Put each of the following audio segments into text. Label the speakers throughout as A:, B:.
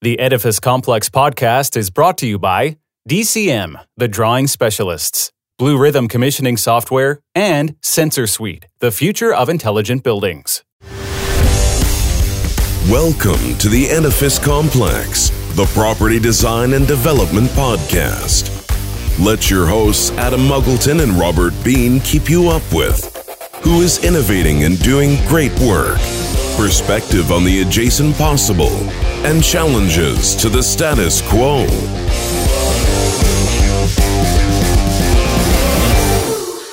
A: The Edifice Complex podcast is brought to you by DCM, the drawing specialists, Bluerithm commissioning software, and Sensor Suite, the future of intelligent buildings.
B: Welcome to the Edifice Complex, the property design and development podcast. Let your hosts Adam Muggleton and Robert Bean keep you up with who is innovating and doing great work, perspective on the adjacent possible, and challenges to the status quo.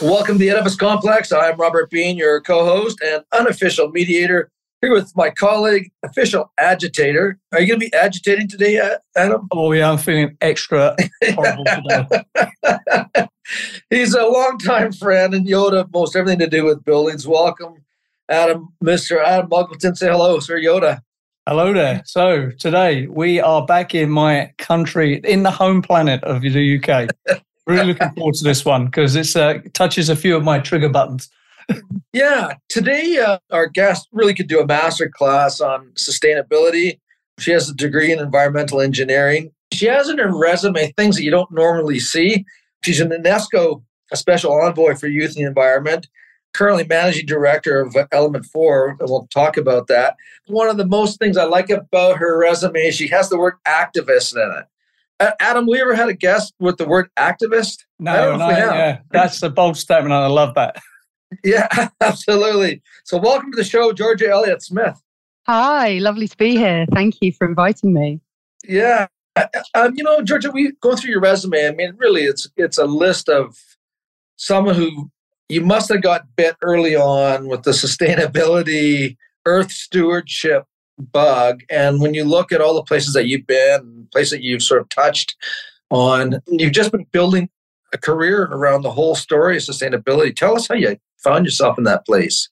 C: Welcome to the Edifice Complex. I'm Robert Bean, your co host and unofficial mediator, here with my colleague, official agitator. Are you going to be agitating today, Adam?
D: Oh, yeah, I'm feeling extra horrible today.
C: He's a longtime friend and Yoda, most everything to do with buildings. Welcome, Adam, Mr. Adam Muggleton. Say hello, Sir Yoda.
D: Hello there. So today we are back in my country, in the home planet of the UK. really looking forward to this one because it uh, touches a few of my trigger buttons.
C: yeah, today uh, our guest really could do a master class on sustainability. She has a degree in environmental engineering. She has in her resume things that you don't normally see. She's an UNESCO a special envoy for youth and the environment currently managing director of Element 4, and we'll talk about that. One of the most things I like about her resume, is she has the word activist in it. Adam, we ever had a guest with the word activist?
D: No, no, yeah. That's a bold statement. I love that.
C: Yeah, absolutely. So, welcome to the show, Georgia Elliott Smith.
E: Hi, lovely to be here. Thank you for inviting me.
C: Yeah, um, you know, Georgia, we go through your resume. I mean, really, it's it's a list of someone who you must have got bit early on with the sustainability, earth stewardship bug. And when you look at all the places that you've been, places that you've sort of touched on, you've just been building a career around the whole story of sustainability. Tell us how you found yourself in that place.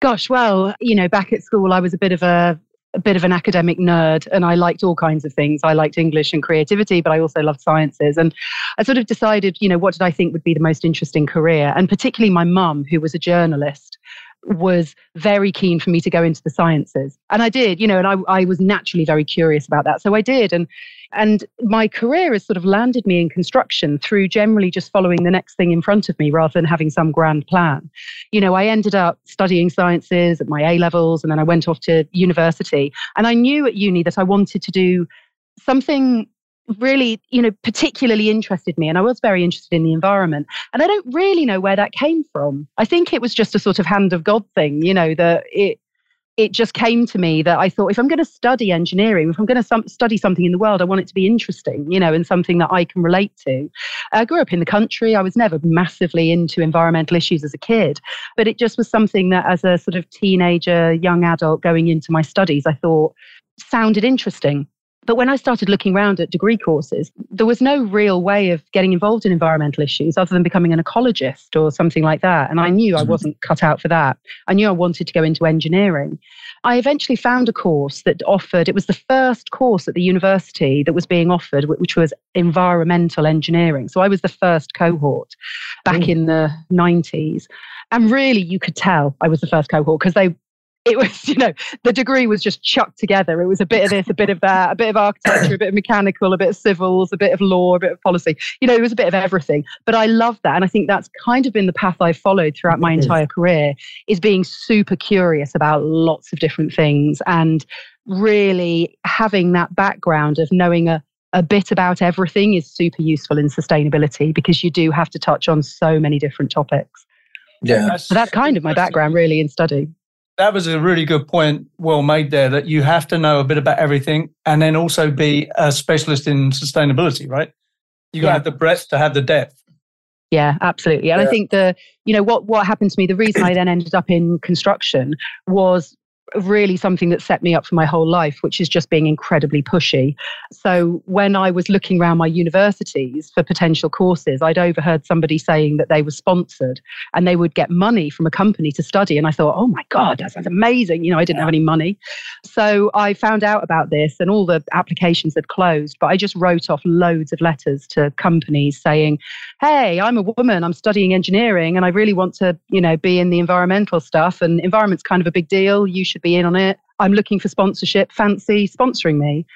E: Gosh, well, you know, back at school, I was a bit of a a bit of an academic nerd and I liked all kinds of things. I liked English and creativity, but I also loved sciences. And I sort of decided, you know, what did I think would be the most interesting career? And particularly my mum, who was a journalist, was very keen for me to go into the sciences. And I did, you know, and I, I was naturally very curious about that. So I did. And and my career has sort of landed me in construction through generally just following the next thing in front of me rather than having some grand plan. You know, I ended up studying sciences at my A levels and then I went off to university. And I knew at uni that I wanted to do something really, you know, particularly interested me. And I was very interested in the environment. And I don't really know where that came from. I think it was just a sort of hand of God thing, you know, that it, it just came to me that I thought if I'm going to study engineering, if I'm going to some, study something in the world, I want it to be interesting, you know, and something that I can relate to. I grew up in the country. I was never massively into environmental issues as a kid, but it just was something that as a sort of teenager, young adult going into my studies, I thought sounded interesting. But when I started looking around at degree courses, there was no real way of getting involved in environmental issues other than becoming an ecologist or something like that. And I knew I mm-hmm. wasn't cut out for that. I knew I wanted to go into engineering. I eventually found a course that offered, it was the first course at the university that was being offered, which was environmental engineering. So I was the first cohort back in the 90s. And really, you could tell I was the first cohort because they it was, you know, the degree was just chucked together. It was a bit of this, a bit of that, a bit of architecture, a bit of mechanical, a bit of civils, a bit of law, a bit of policy. You know, it was a bit of everything. But I love that. And I think that's kind of been the path I've followed throughout my entire career is being super curious about lots of different things and really having that background of knowing a, a bit about everything is super useful in sustainability because you do have to touch on so many different topics. Yeah. So that's kind of my background really in study
D: that was a really good point, well made there. That you have to know a bit about everything, and then also be a specialist in sustainability, right? You got to have the breadth to have the depth.
E: Yeah, absolutely. And yeah. I think the, you know, what what happened to me, the reason I then ended up in construction was really something that set me up for my whole life, which is just being incredibly pushy. So when I was looking around my universities for potential courses, I'd overheard somebody saying that they were sponsored and they would get money from a company to study. And I thought, oh my God, that sounds amazing. You know, I didn't have any money. So I found out about this and all the applications had closed, but I just wrote off loads of letters to companies saying, hey, I'm a woman, I'm studying engineering and I really want to, you know, be in the environmental stuff and environment's kind of a big deal. You should be in on it. I'm looking for sponsorship. Fancy sponsoring me.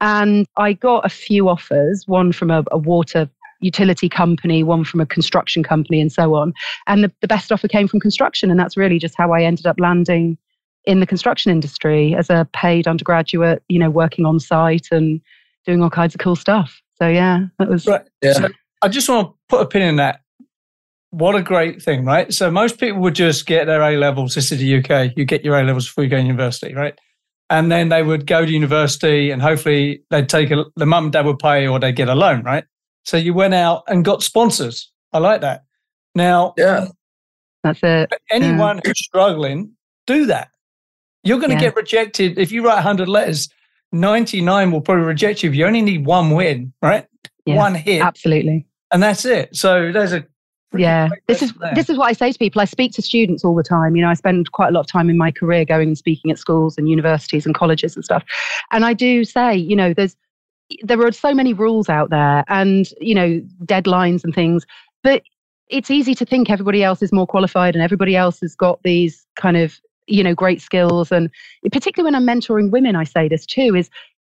E: And I got a few offers, one from a, a water utility company, one from a construction company, and so on. And the, the best offer came from construction. And that's really just how I ended up landing in the construction industry as a paid undergraduate, you know, working on site and doing all kinds of cool stuff. So yeah, that was
D: right.
C: Yeah.
D: So I just want to put a pin in that. What a great thing, right? So most people would just get their A levels. This is the UK. You get your A levels before you go to university, right? And then they would go to university, and hopefully they'd take a, the mum and dad would pay, or they'd get a loan, right? So you went out and got sponsors. I like that. Now,
C: Yeah.
E: that's it.
D: anyone who's struggling, do that. You're going to
E: Yeah.
D: get rejected if you write 100 letters. 99 will probably reject you if you only need one win, right?
E: Yeah.
D: One hit,
E: Absolutely.
D: and that's it. So there's a
E: Yeah. This is
D: there.
E: this is what I say to people. I speak to students all the time. You know, I spend quite a lot of time in my career going and speaking at schools and universities and colleges and stuff. And I do say, you know, there's there are so many rules out there and, you know, deadlines and things, but it's easy to think everybody else is more qualified and everybody else has got these kind of, you know, great skills. And particularly when I'm mentoring women, I say this too, is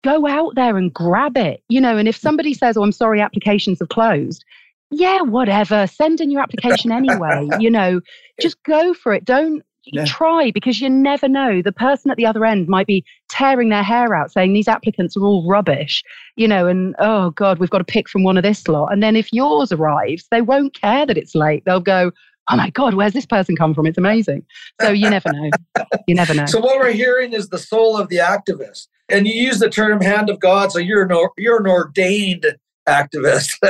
E: go out there and grab it. You know, and if somebody says, Oh, I'm sorry, applications have closed, yeah, whatever. Send in your application anyway. you know, just go for it. Don't
D: Yeah.
E: try because you never know. The person at the other end might be tearing their hair out saying these applicants are all rubbish, you know, and oh God, we've got to pick from one of this lot. And then if yours arrives, they won't care that it's late. They'll go, oh my God, where's this person come from? It's amazing. So you never know. You never know.
C: So what we're hearing is the soul of the activist, and you use the term "hand of God," so you're an you're an ordained activist.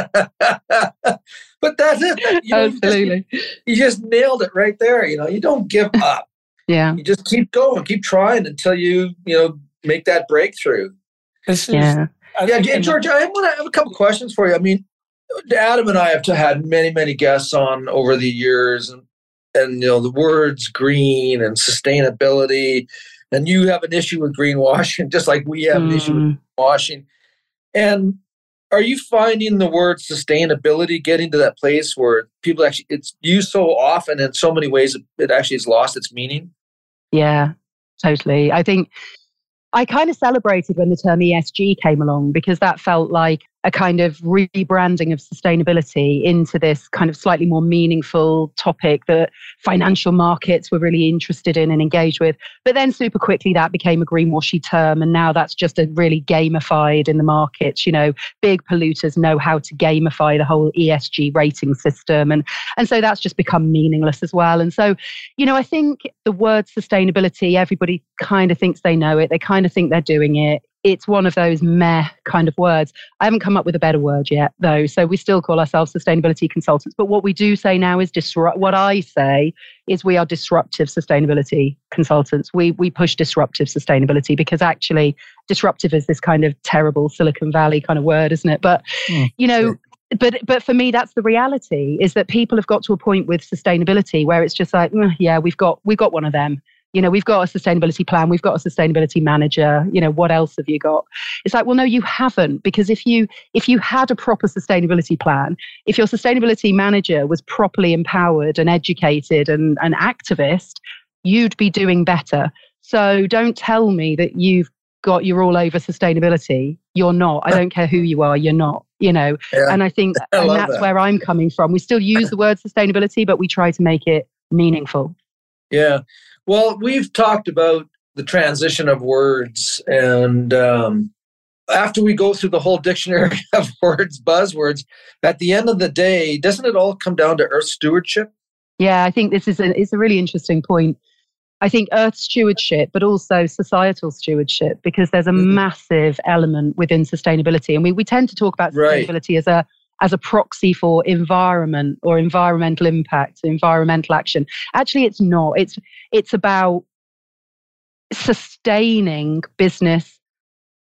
C: but that's it. You, know, you, just,
E: Absolutely.
C: you just nailed it right there. You know, you don't give up.
E: Yeah.
C: You just keep going, keep trying until you you know make that breakthrough.
D: This is,
E: Yeah.
D: I
C: Yeah,
D: think
C: J-
D: in-
C: George, I want to have a couple questions for you. I mean, Adam and I have had many, many guests on over the years, and and you know the words green and sustainability, and you have an issue with greenwashing, just like we have an issue with
E: Mm.
C: washing. And are you finding the word sustainability getting to that place where people actually it's used so often in so many ways it- actually has lost its meaning?
E: Yeah, totally. I think I kind of celebrated when the term ESG came along because that felt like a kind of rebranding of sustainability into this kind of slightly more meaningful topic that financial markets were really interested in and engaged with. But then super quickly that became a greenwashy term. And now that's just a really gamified in the markets. You know, big polluters know how to gamify the whole ESG rating system. And, and so that's just become meaningless as well. And so, you know, I think the word sustainability, everybody kind of thinks they know it. They kind of think they're doing it. It's one of those meh kind of words. I haven't come up with a better word yet, though. So we still call ourselves sustainability consultants. But what we do say now is disrupt. What I say is we are disruptive sustainability consultants. We we push disruptive sustainability because actually disruptive is this kind of terrible Silicon Valley kind of word, isn't it? But
D: Mm,
E: you know, but but for me that's the reality is that people have got to a point with sustainability where it's just like "Mm, yeah we've got we've got one of them you know we've got a sustainability plan we've got a sustainability manager you know what else have you got? It's like well no you haven't because if you if you had a proper sustainability plan if your sustainability manager was properly empowered and educated and an activist you'd be doing better. So don't tell me that you've got you're all over sustainability. You're not. I don't care who you are you're not you know?
C: Yeah.
E: and i think
C: I
E: and that's
C: that.
E: where i'm coming from. We still use the word sustainability but we try to make it meaningful.
C: Yeah. Well, we've talked about the transition of words, and um, after we go through the whole dictionary of words, buzzwords, at the end of the day, doesn't it all come down to earth stewardship?
E: yeah i think this is a, it's a really interesting point i think earth stewardship but also societal stewardship because there's a
C: Mhm.
E: massive element within sustainability and we, we tend to talk about
C: Right.
E: sustainability as a as a proxy for environment or environmental impact environmental action. Actually it's not. It's it's about sustaining business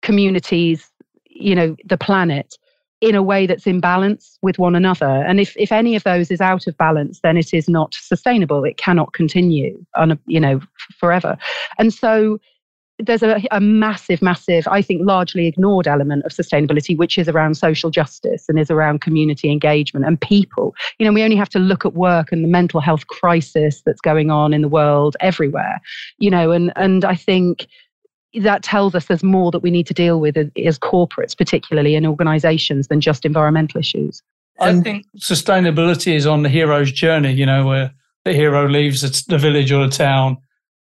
E: communities you know the planet in a way that's in balance with one another. And if if any of those is out of balance then it is not sustainable. It cannot continue on a, you know forever. And so there's a, a massive massive i think largely ignored element of sustainability which is around social justice and is around community engagement and people you know we only have to look at work and the mental health crisis that's going on in the world everywhere you know and and i think that tells us there's more that we need to deal with as corporates, particularly in organizations, than just environmental issues.
D: I think sustainability is on the hero's journey, you know, where the hero leaves the village or the town.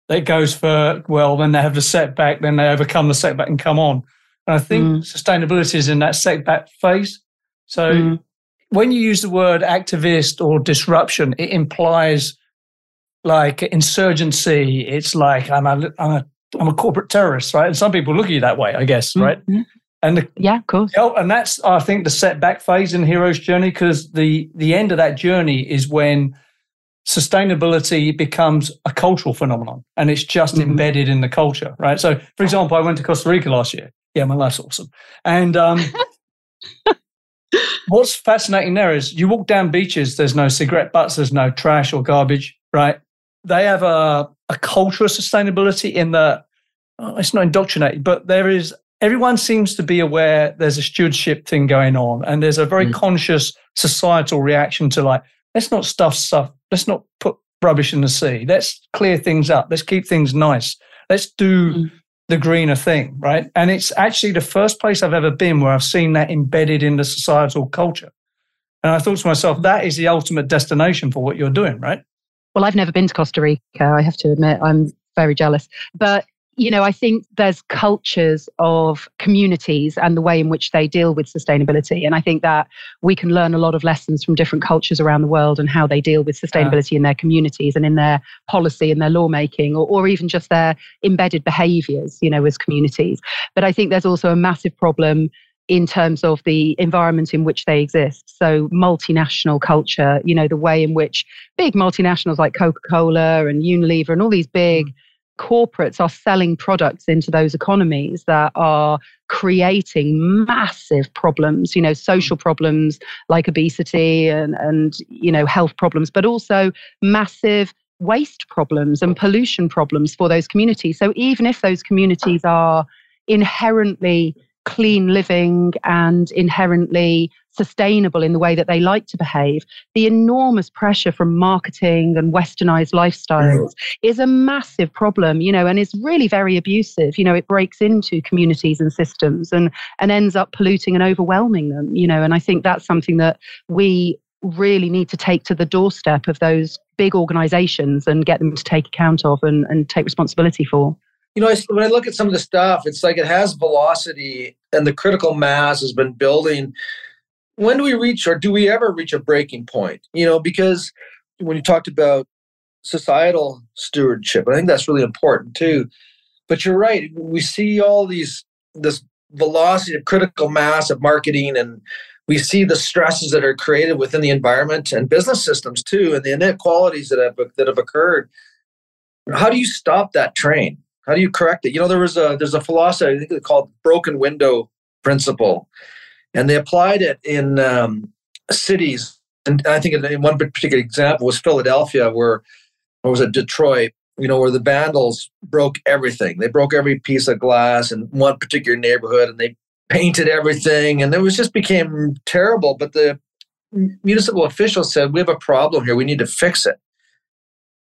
D: It goes for, well, then they have the setback, then they overcome the setback and come on. And I think mm. sustainability is in that setback phase. So mm. when you use the word activist or disruption, it implies like insurgency. It's like I'm a, I'm a, I'm a corporate terrorist, right? And some people look at you that way, I guess, right?
E: Mm-hmm. And the, yeah, of course.
D: Oh, and that's I think the setback phase in hero's journey because the the end of that journey is when sustainability becomes a cultural phenomenon and it's just mm-hmm. embedded in the culture, right? So, for example, I went to Costa Rica last year. Yeah, my life's awesome. And um, what's fascinating there is you walk down beaches, there's no cigarette butts, there's no trash or garbage, right? They have a, a culture of sustainability in that oh, it's not indoctrinated, but there is everyone seems to be aware there's a stewardship thing going on and there's a very mm. conscious societal reaction to like let's not stuff stuff. Let's not put rubbish in the sea. Let's clear things up. Let's keep things nice. Let's do mm. the greener thing right? And it's actually the first place i've ever been where i've seen that embedded in the societal culture. And i thought to myself that is the ultimate destination for what you're doing right?
E: Well i've never been to costa rica i have to admit. I'm very jealous. But you know, I think there's cultures of communities and the way in which they deal with sustainability. And I think that we can learn a lot of lessons from different cultures around the world and how they deal with sustainability yeah. in their communities and in their policy and their lawmaking or, or even just their embedded behaviors, you know, as communities. But I think there's also a massive problem in terms of the environment in which they exist. So, multinational culture, you know, the way in which big multinationals like Coca Cola and Unilever and all these big mm corporates are selling products into those economies that are creating massive problems you know social problems like obesity and and you know health problems but also massive waste problems and pollution problems for those communities. So even if those communities are inherently clean living and inherently sustainable in the way that they like to behave, the enormous pressure from marketing and westernized lifestyles yeah. is a massive problem, you know, and is really very abusive. You know, it breaks into communities and systems and and ends up polluting and overwhelming them, you know, and I think that's something that we really need to take to the doorstep of those big organizations and get them to take account of and, and take responsibility for
C: you know, when I look at some of the stuff, it's like it has velocity and the critical mass has been building. When do we reach, or do we ever reach a breaking point? You know, because when you talked about societal stewardship, I think that's really important too. But you're right. We see all these, this velocity of critical mass of marketing and we see the stresses that are created within the environment and business systems too and the inequalities that have that have occurred how do you stop that train how do you correct it? You know, there was a there's a philosophy I think called broken window principle, and they applied it in um, cities. And I think in one particular example was Philadelphia, where or was it Detroit? You know, where the vandals broke everything. They broke every piece of glass in one particular neighborhood, and they painted everything, and it was just became terrible. But the municipal officials said, "We have a problem here. We need to fix it."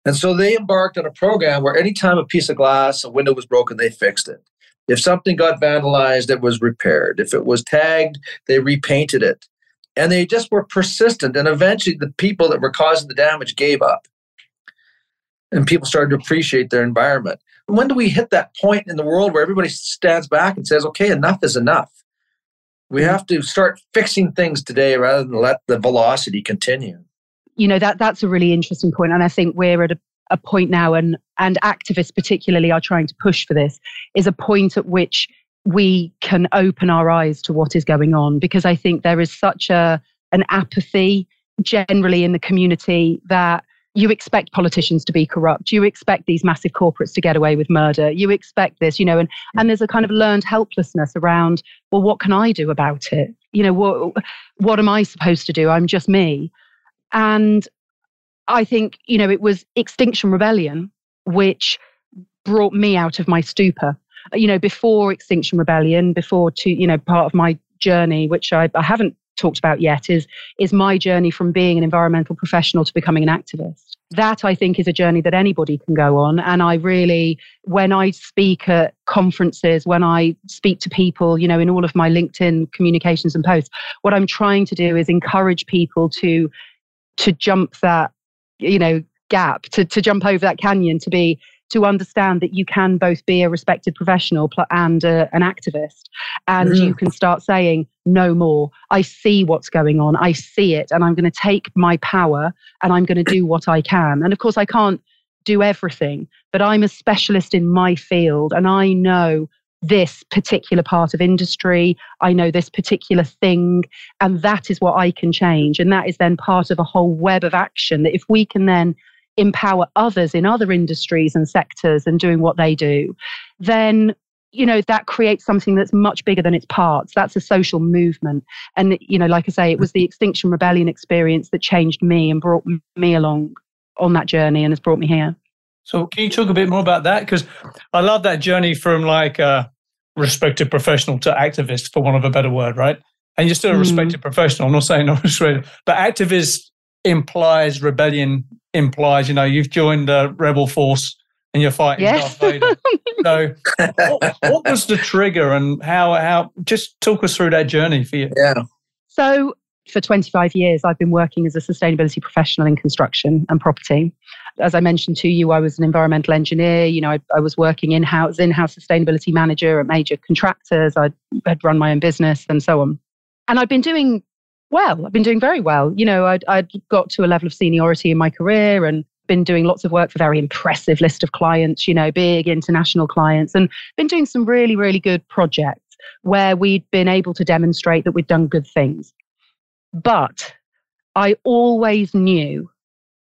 C: And so they embarked on a program where anytime a piece of glass, a window was broken, they fixed it. If something got vandalized, it was repaired. If it was tagged, they repainted it. And they just were persistent. And eventually, the people that were causing the damage gave up. And people started to appreciate their environment. When do we hit that point in the world where everybody stands back and says, okay, enough is enough? We mm-hmm. have to start fixing things today rather than let the velocity continue
E: you know that that's a really interesting point and i think we're at a, a point now and and activists particularly are trying to push for this is a point at which we can open our eyes to what is going on because i think there is such a an apathy generally in the community that you expect politicians to be corrupt. You expect these massive corporates to get away with murder. You expect this you know and and there's a kind of learned helplessness around well what can i do about it? You know what what am i supposed to do? I'm just me. And I think, you know, it was Extinction Rebellion which brought me out of my stupor. You know, before Extinction Rebellion, before to, you know, part of my journey, which I, I haven't talked about yet, is is my journey from being an environmental professional to becoming an activist. that I think is a journey that anybody can go on. And I really, when I speak at conferences, when I speak to people, you know, in all of my LinkedIn communications and posts, what I'm trying to do is encourage people to to jump that, you know, gap, to to jump over that canyon, to be to understand that you can both be a respected professional and a, an activist. And mm. you can start saying, no more. I see what's going on. I see it. And I'm going to take my power and I'm going to do what I can. And of course, I can't do everything, but I'm a specialist in my field and I know this particular part of industry. I know this particular thing, and that is what I can change. And that is then part of a whole web of action that if we can then empower others in other industries and sectors and doing what they do, then you know that creates something that's much bigger than its parts that's a social movement and you know like i say it was the extinction rebellion experience that changed me and brought me along on that journey and has brought me here
D: so can you talk a bit more about that because i love that journey from like a respected professional to activist for want of a better word right and you're still a respected mm. professional i'm not saying not respected but activist implies rebellion implies, you know, you've joined the rebel force and you're fighting yes. Darth Vader. so, what, what, was the trigger, and how? How? Just talk us through that journey for you.
C: Yeah.
E: So, for 25 years, I've been working as a sustainability professional in construction and property. As I mentioned to you, I was an environmental engineer. You know, I, I was working in house, in house sustainability manager at major contractors. I had run my own business and so on. And I've been doing well. I've been doing very well. You know, I'd, I'd got to a level of seniority in my career and been doing lots of work for a very impressive list of clients, you know, big international clients, and been doing some really, really good projects where we'd been able to demonstrate that we'd done good things. But I always knew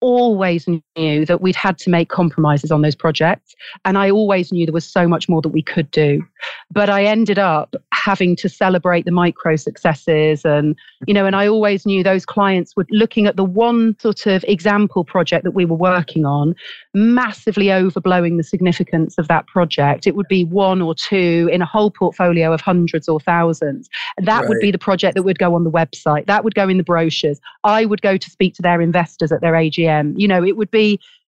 E: always knew that we'd had to make compromises on those projects. And I always knew there was so much more that we could do. But I ended up having to celebrate the micro successes. And, you know, and I always knew those clients were looking at the one sort of example project that we were working on, massively overblowing the significance of that project. It would be one or two in a whole portfolio of hundreds or thousands. That right. would be the project that would go on the website, that would go in the brochures. I would go to speak to their investors at their AGM you know, it would be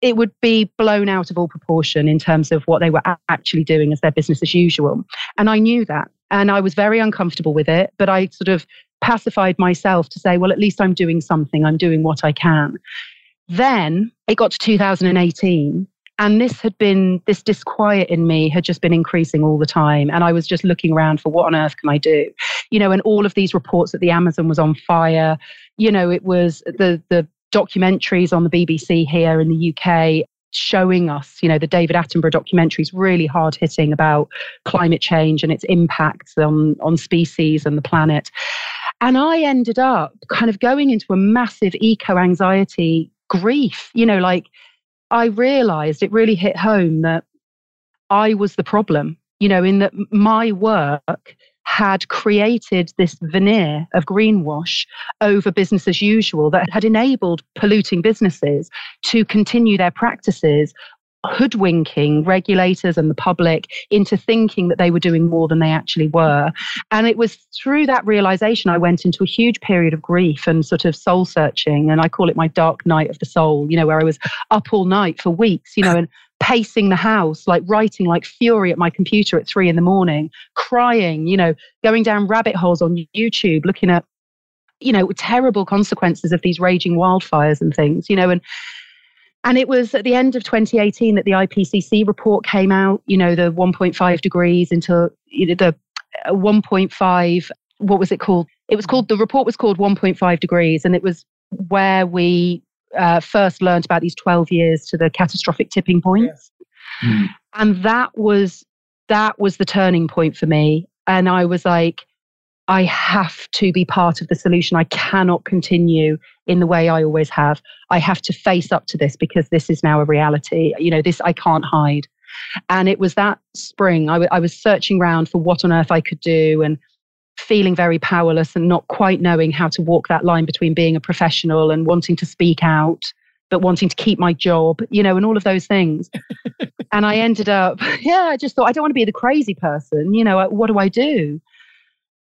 E: it would be blown out of all proportion in terms of what they were actually doing as their business as usual. And I knew that. And I was very uncomfortable with it, but I sort of pacified myself to say, well, at least I'm doing something, I'm doing what I can. Then it got to 2018. And this had been, this disquiet in me had just been increasing all the time. And I was just looking around for what on earth can I do? You know, and all of these reports that the Amazon was on fire, you know, it was the, the, documentaries on the BBC here in the UK showing us, you know, the David Attenborough documentary is really hard hitting about climate change and its impacts on, on species and the planet. And I ended up kind of going into a massive eco anxiety grief. You know, like I realized it really hit home that I was the problem, you know, in that my work had created this veneer of greenwash over business as usual that had enabled polluting businesses to continue their practices hoodwinking regulators and the public into thinking that they were doing more than they actually were. And it was through that realization I went into a huge period of grief and sort of soul searching. And I call it my dark night of the soul, you know, where I was up all night for weeks, you know, and pacing the house, like writing like fury at my computer at three in the morning, crying, you know, going down rabbit holes on YouTube, looking at, you know, terrible consequences of these raging wildfires and things, you know, and and it was at the end of 2018 that the IPCC report came out, you know, the 1.5 degrees into the uh, 1.5, what was it called? It was called, the report was called 1.5 degrees, and it was where we uh, first learned about these 12 years to the catastrophic tipping points. Mm. And that was that was the turning point for me. And I was like, I have to be part of the solution. I cannot continue in the way I always have. I have to face up to this because this is now a reality. You know, this I can't hide. And it was that spring, I, w- I was searching around for what on earth I could do and feeling very powerless and not quite knowing how to walk that line between being a professional and wanting to speak out, but wanting to keep my job, you know, and all of those things. and I ended up, yeah, I just thought, I don't want to be the crazy person. You know, what do I do?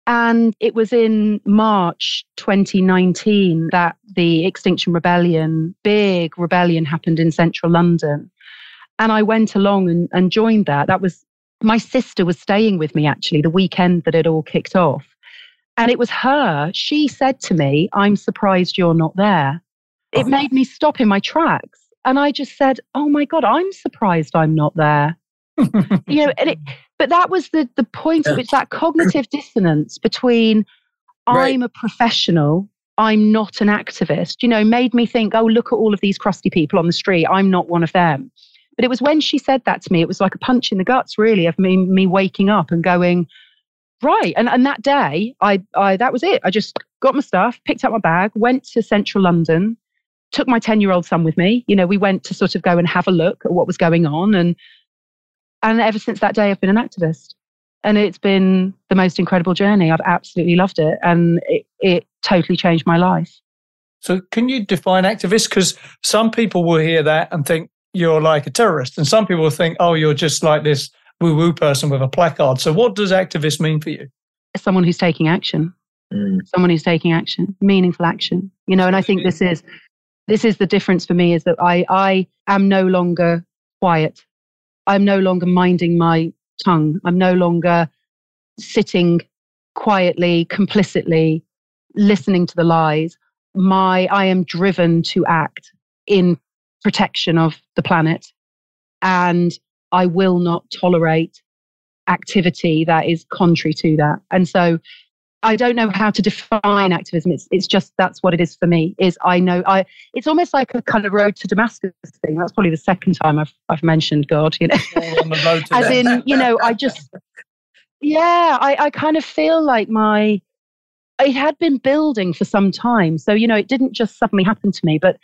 E: And it was in March 2019 that the Extinction Rebellion, big rebellion, happened in central London. And I went along and, and joined that. That was my sister was staying with me actually the weekend that it all kicked off. And it was her. She said to me, I'm surprised you're not there. It oh. made me stop in my tracks. And I just said, Oh my God, I'm surprised I'm not there. you know, it, but that was the, the point at which that cognitive dissonance between right. I'm a professional, I'm not an activist, you know, made me think, oh, look at all of these crusty people on the street. I'm not one of them. But it was when she said that to me, it was like a punch in the guts, really, of me, me waking up and going, right. And, and that day, I, I, that was it. I just got my stuff, picked up my bag, went to central London, took my 10 year old son with me. You know, we went to sort of go and have a look at what was going on. And, and ever since that day, I've been an activist. And it's been the most incredible journey. I've absolutely loved it. And it, it totally changed my life.
D: So, can you define activist? Because some people will hear that and think, you're like a terrorist. And some people think, oh, you're just like this woo woo person with a placard. So, what does activist mean for you?
E: Someone who's taking action. Mm. Someone who's taking action, meaningful action. You know, and I think this is this is the difference for me is that I I am no longer quiet. I'm no longer minding my tongue. I'm no longer sitting quietly, complicitly, listening to the lies. My I am driven to act in protection of the planet. And I will not tolerate activity that is contrary to that. And so I don't know how to define activism. It's it's just that's what it is for me. Is I know I it's almost like a kind of road to Damascus thing. That's probably the second time I've I've mentioned God, you know. As in, you know, I just yeah, I, I kind of feel like my it had been building for some time. So, you know, it didn't just suddenly happen to me, but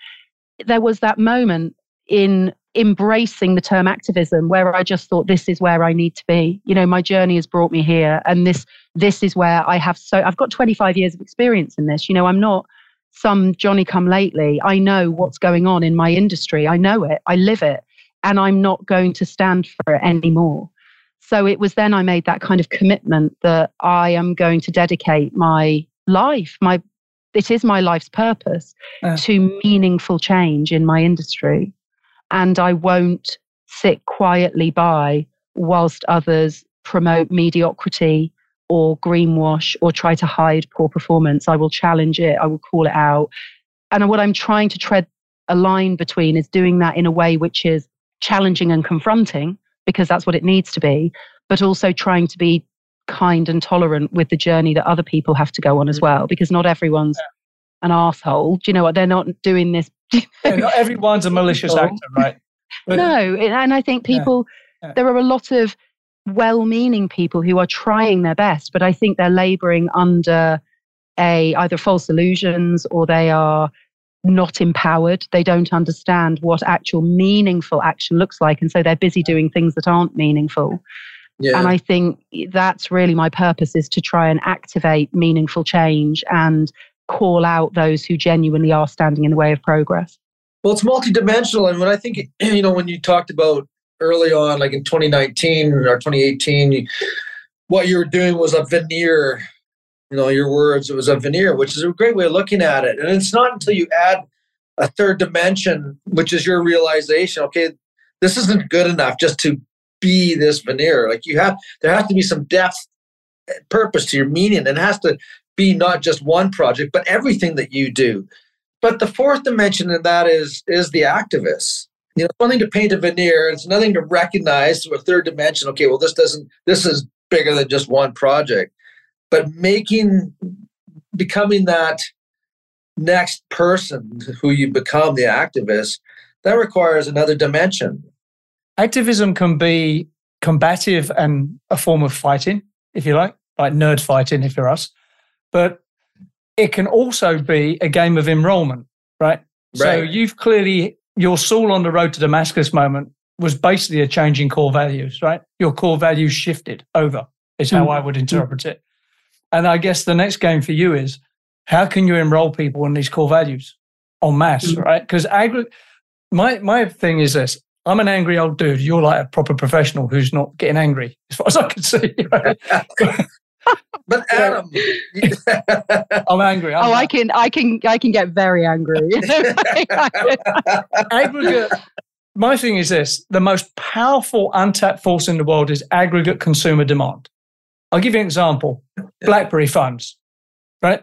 E: there was that moment in embracing the term activism where I just thought this is where I need to be. You know, my journey has brought me here and this this is where I have so I've got 25 years of experience in this. You know, I'm not some Johnny come lately. I know what's going on in my industry. I know it. I live it and I'm not going to stand for it anymore. So it was then I made that kind of commitment that I am going to dedicate my life, my it is my life's purpose uh. to meaningful change in my industry. And I won't sit quietly by whilst others promote mediocrity or greenwash or try to hide poor performance. I will challenge it, I will call it out. And what I'm trying to tread a line between is doing that in a way which is challenging and confronting, because that's what it needs to be, but also trying to be kind and tolerant with the journey that other people have to go on as mm. well, because not everyone's an asshole. Do you know what? They're not doing this.
D: yeah, not everyone's a malicious actor, right?
E: But, no, and I think people, yeah, yeah. there are a lot of well-meaning people who are trying their best, but I think they're laboring under a either false illusions or they are not empowered. They don't understand what actual meaningful action looks like, and so they're busy doing things that aren't meaningful. Yeah. And I think that's really my purpose is to try and activate meaningful change and call out those who genuinely are standing in the way of progress.
C: Well, it's multidimensional. And when I think, you know, when you talked about early on, like in 2019 or 2018, you, what you were doing was a veneer, you know, your words, it was a veneer, which is a great way of looking at it. And it's not until you add a third dimension, which is your realization, okay, this isn't good enough just to be this veneer. Like you have, there has to be some depth, eh, purpose to your meaning. And it has to be not just one project, but everything that you do. But the fourth dimension in that is is the activists. You know, one thing to paint a veneer, it's nothing to recognize to a third dimension. Okay, well, this doesn't. This is bigger than just one project. But making, becoming that next person who you become, the activist, that requires another dimension.
D: Activism can be combative and a form of fighting, if you like, like nerd fighting, if you're us but it can also be a game of enrollment, right? right? So you've clearly, your Saul on the road to Damascus moment was basically a change in core values, right? Your core values shifted over, is how mm. I would interpret it. And I guess the next game for you is how can you enroll people in these core values en masse, mm. right? Because agri- my, my thing is this I'm an angry old dude. You're like a proper professional who's not getting angry, as far as I can see. Right?
C: but Adam,
D: I'm angry. I'm
E: oh, I can, I can, I can get very angry.
D: aggregate. My thing is this: the most powerful untapped force in the world is aggregate consumer demand. I'll give you an example: BlackBerry phones, right?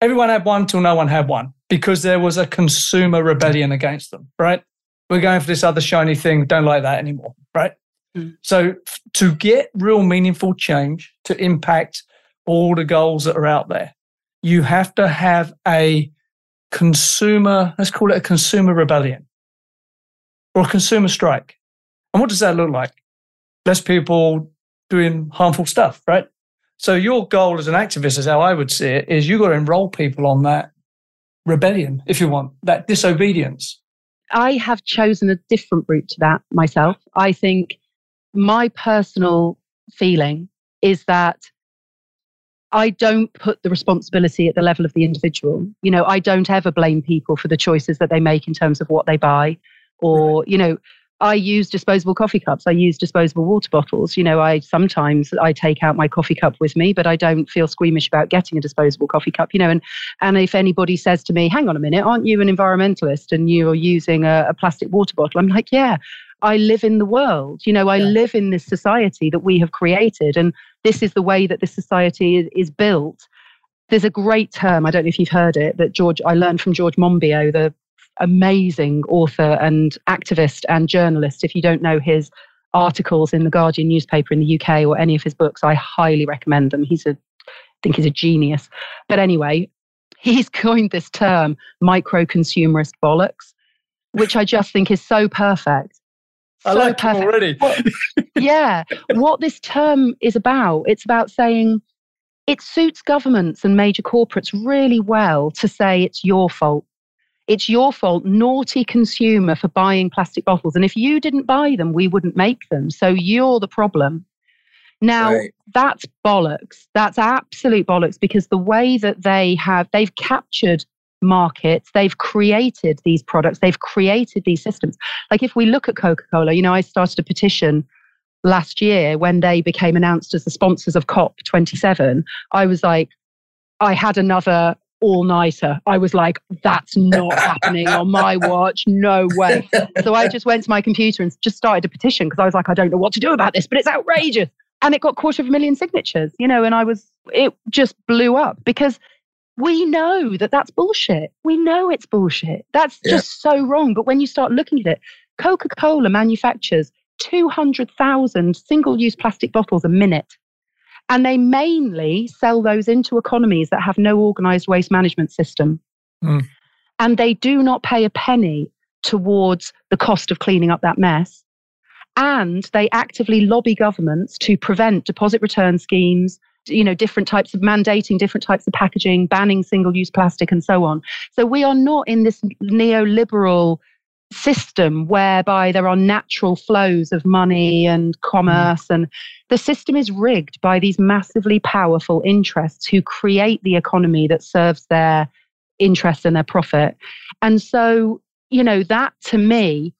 D: Everyone had one till no one had one because there was a consumer rebellion against them, right? We're going for this other shiny thing. Don't like that anymore, right? Mm. So to get real meaningful change to impact all the goals that are out there, you have to have a consumer, let's call it a consumer rebellion or a consumer strike. And what does that look like? Less people doing harmful stuff, right? So your goal as an activist, is how I would see it, is you got to enroll people on that rebellion, if you want, that disobedience.
E: I have chosen a different route to that myself. I think my personal feeling is that I don't put the responsibility at the level of the individual. You know, I don't ever blame people for the choices that they make in terms of what they buy or, you know, I use disposable coffee cups. I use disposable water bottles. You know, I sometimes I take out my coffee cup with me, but I don't feel squeamish about getting a disposable coffee cup. You know, and and if anybody says to me, "Hang on a minute, aren't you an environmentalist and you're using a, a plastic water bottle?" I'm like, "Yeah, I live in the world. You know, I yeah. live in this society that we have created, and this is the way that this society is, is built." There's a great term, I don't know if you've heard it, that George I learned from George Monbiot, the amazing author and activist and journalist. If you don't know his articles in the Guardian newspaper in the UK or any of his books, I highly recommend them. He's a, I think he's a genius. But anyway, he's coined this term, micro consumerist bollocks, which I just think is so perfect.
D: I like perfect. already.
E: yeah. What this term is about, it's about saying it suits governments and major corporates really well to say it's your fault it's your fault, naughty consumer, for buying plastic bottles. And if you didn't buy them, we wouldn't make them. So you're the problem. Now, right. that's bollocks. That's absolute bollocks because the way that they have, they've captured markets, they've created these products, they've created these systems. Like if we look at Coca Cola, you know, I started a petition last year when they became announced as the sponsors of COP27. I was like, I had another all nighter. I was like, that's not happening on my watch. No way. So I just went to my computer and just started a petition because I was like, I don't know what to do about this, but it's outrageous. And it got quarter of a million signatures, you know, and I was, it just blew up because we know that that's bullshit. We know it's bullshit. That's yeah. just so wrong. But when you start looking at it, Coca Cola manufactures 200,000 single use plastic bottles a minute. And they mainly sell those into economies that have no organized waste management system. Mm. And they do not pay a penny towards the cost of cleaning up that mess. And they actively lobby governments to prevent deposit return schemes, you know, different types of mandating different types of packaging, banning single use plastic, and so on. So we are not in this neoliberal system whereby there are natural flows of money and commerce mm. and the system is rigged by these massively powerful interests who create the economy that serves their interest and their profit and so you know that to me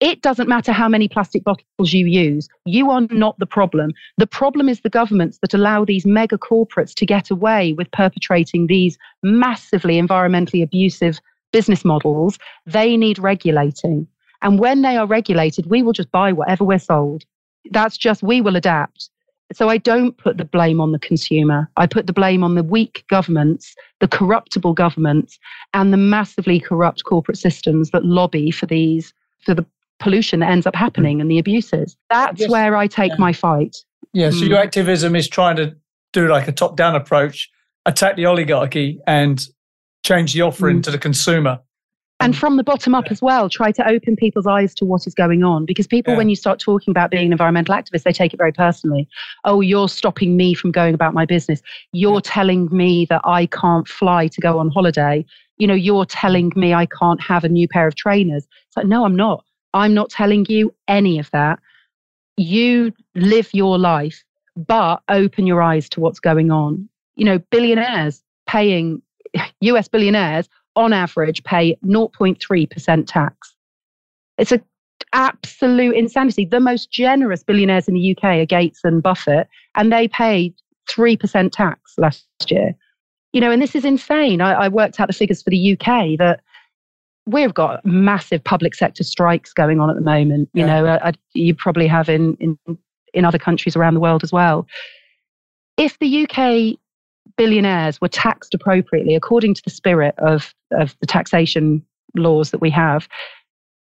E: it doesn't matter how many plastic bottles you use you are not the problem the problem is the governments that allow these mega corporates to get away with perpetrating these massively environmentally abusive business models, they need regulating. And when they are regulated, we will just buy whatever we're sold. That's just, we will adapt. So I don't put the blame on the consumer. I put the blame on the weak governments, the corruptible governments, and the massively corrupt corporate systems that lobby for these, for the pollution that ends up happening and the abuses. That's where I take yeah. my fight.
D: Yeah. So mm. your activism is trying to do like a top down approach, attack the oligarchy and change the offering mm. to the consumer.
E: And from the bottom up yeah. as well, try to open people's eyes to what is going on. Because people, yeah. when you start talking about being an environmental activist, they take it very personally. Oh, you're stopping me from going about my business. You're yeah. telling me that I can't fly to go on holiday. You know, you're telling me I can't have a new pair of trainers. It's like, no, I'm not. I'm not telling you any of that. You live your life, but open your eyes to what's going on. You know, billionaires paying US billionaires, on average, pay 0.3% tax. It's a absolute insanity. The most generous billionaires in the UK are Gates and Buffett, and they paid 3% tax last year. You know, and this is insane. I, I worked out the figures for the UK that we've got massive public sector strikes going on at the moment. You yeah. know, uh, I, you probably have in, in in other countries around the world as well. If the UK billionaires were taxed appropriately according to the spirit of, of the taxation laws that we have,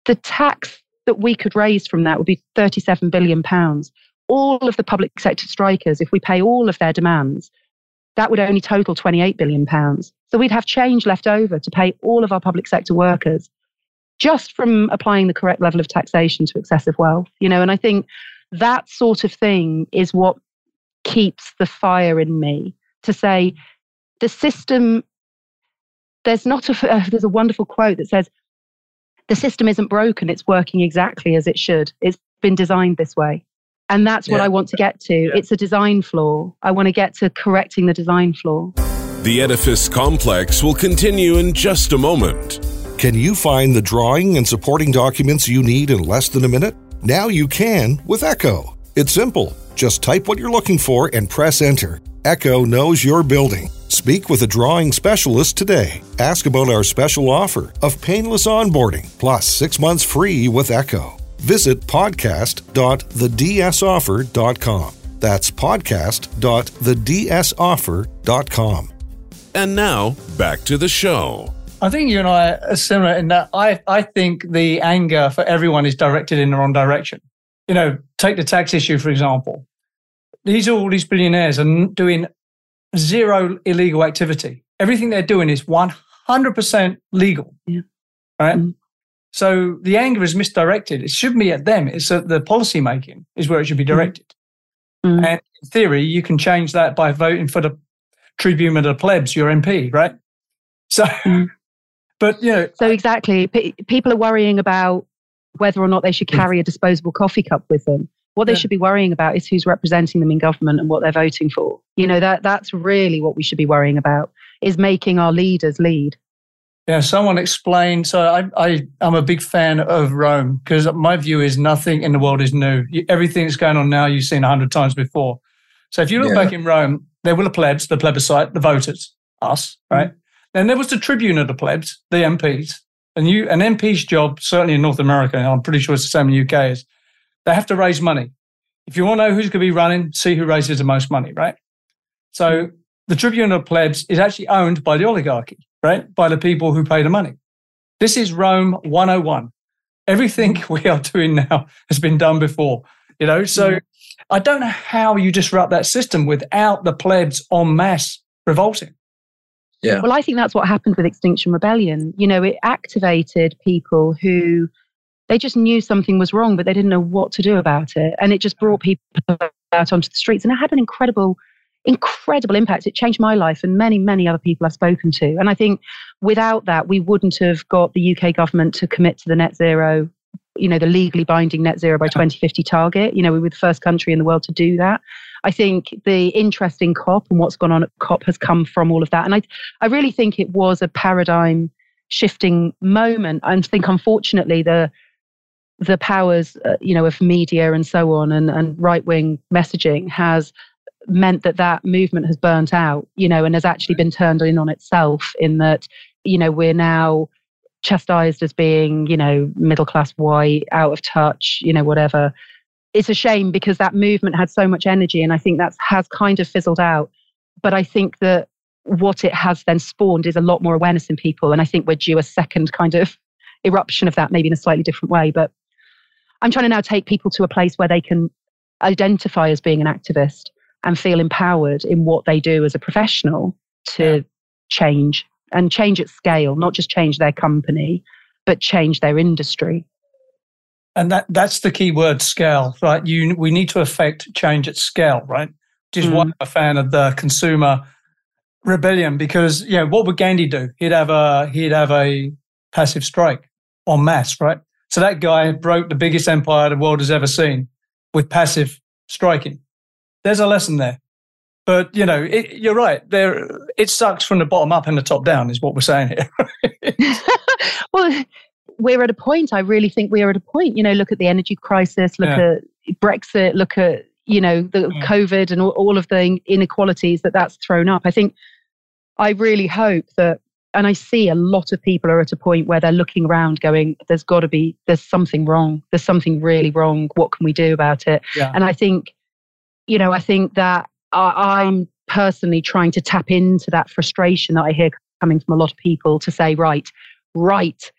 E: the tax that we could raise from that would be 37 billion pounds. All of the public sector strikers, if we pay all of their demands, that would only total 28 billion pounds. So we'd have change left over to pay all of our public sector workers just from applying the correct level of taxation to excessive wealth. You know, and I think that sort of thing is what keeps the fire in me to say the system there's not a uh, there's a wonderful quote that says the system isn't broken it's working exactly as it should. It's been designed this way. And that's what yeah. i want to get to. Yeah. it's a design flaw. I want to get to correcting the design flaw.
B: The edifice complex will continue in just a moment.
F: Can you find the drawing and supporting documents you need in less than a minute? Now you can with echo. It's simple. Just type what you're looking for and press enter Echo knows your building. Speak with a drawing specialist today. Ask about our special offer of painless onboarding plus six months free with Echo. Visit podcast.thedsoffer.com. That's podcast.thedsoffer.com.
B: And now, back to the show.
D: I think you and I are similar in that I, I think the anger for everyone is directed in the wrong direction. You know, take the tax issue, for example these all these billionaires are doing zero illegal activity. Everything they're doing is 100% legal. Yeah. Right. Mm. So the anger is misdirected. It shouldn't be at them. It's at the policy making is where it should be mm-hmm. directed. Mm. And in theory, you can change that by voting for the tribune of the plebs, your MP, right? So, mm. but you know.
E: So exactly, P- people are worrying about whether or not they should mm. carry a disposable coffee cup with them. What they yeah. should be worrying about is who's representing them in government and what they're voting for. You know, that that's really what we should be worrying about is making our leaders lead.
D: Yeah, someone explained. So I, I am a big fan of Rome because my view is nothing in the world is new. Everything that's going on now you've seen a hundred times before. So if you look yeah. back in Rome, there were the plebs, the plebiscite, the voters, us, right? Mm-hmm. Then there was the tribune of the plebs, the MPs, and you an MP's job, certainly in North America, I'm pretty sure it's the same in the UK, is they have to raise money. If you want to know who's going to be running, see who raises the most money, right? So the Tribune of Plebs is actually owned by the oligarchy, right? By the people who pay the money. This is Rome 101. Everything we are doing now has been done before, you know? So mm-hmm. I don't know how you disrupt that system without the plebs en masse revolting.
E: Yeah. Well, I think that's what happened with Extinction Rebellion. You know, it activated people who they just knew something was wrong, but they didn't know what to do about it. And it just brought mm. people out onto the streets. And it had an incredible, incredible impact. It changed my life and many, many other people I've spoken to. And I think without that, we wouldn't have got the UK government to commit to the net zero, you know, the legally binding net zero by 2050 target. You know, we were the first country in the world to do that. I think the interest in COP and what's gone on at COP has come from all of that. And I, I really think it was a paradigm shifting moment. I think, unfortunately, the the powers, uh, you know, of media and so on, and, and right wing messaging has meant that that movement has burnt out, you know, and has actually been turned in on itself. In that, you know, we're now chastised as being, you know, middle class white, out of touch, you know, whatever. It's a shame because that movement had so much energy, and I think that has kind of fizzled out. But I think that what it has then spawned is a lot more awareness in people, and I think we're due a second kind of eruption of that, maybe in a slightly different way. But I'm trying to now take people to a place where they can identify as being an activist and feel empowered in what they do as a professional to yeah. change and change at scale, not just change their company, but change their industry.
D: And that, that's the key word scale, right? You, we need to affect change at scale, right? Which is mm. why I'm a fan of the consumer rebellion because, you know, what would Gandhi do? He'd have a, he'd have a passive strike en masse, right? So that guy broke the biggest empire the world has ever seen with passive striking. There's a lesson there. But you know, it, you're right. There, it sucks from the bottom up and the top down, is what we're saying here.
E: well, we're at a point. I really think we are at a point. You know, look at the energy crisis. Look yeah. at Brexit. Look at you know, the mm. COVID and all, all of the inequalities that that's thrown up. I think I really hope that and I see a lot of people are at a point where they're looking around going, there's got to be, there's something wrong. There's something really wrong. What can we do about it? Yeah. And I think, you know, I think that I, I'm personally trying to tap into that frustration that I hear coming from a lot of people to say, right, right,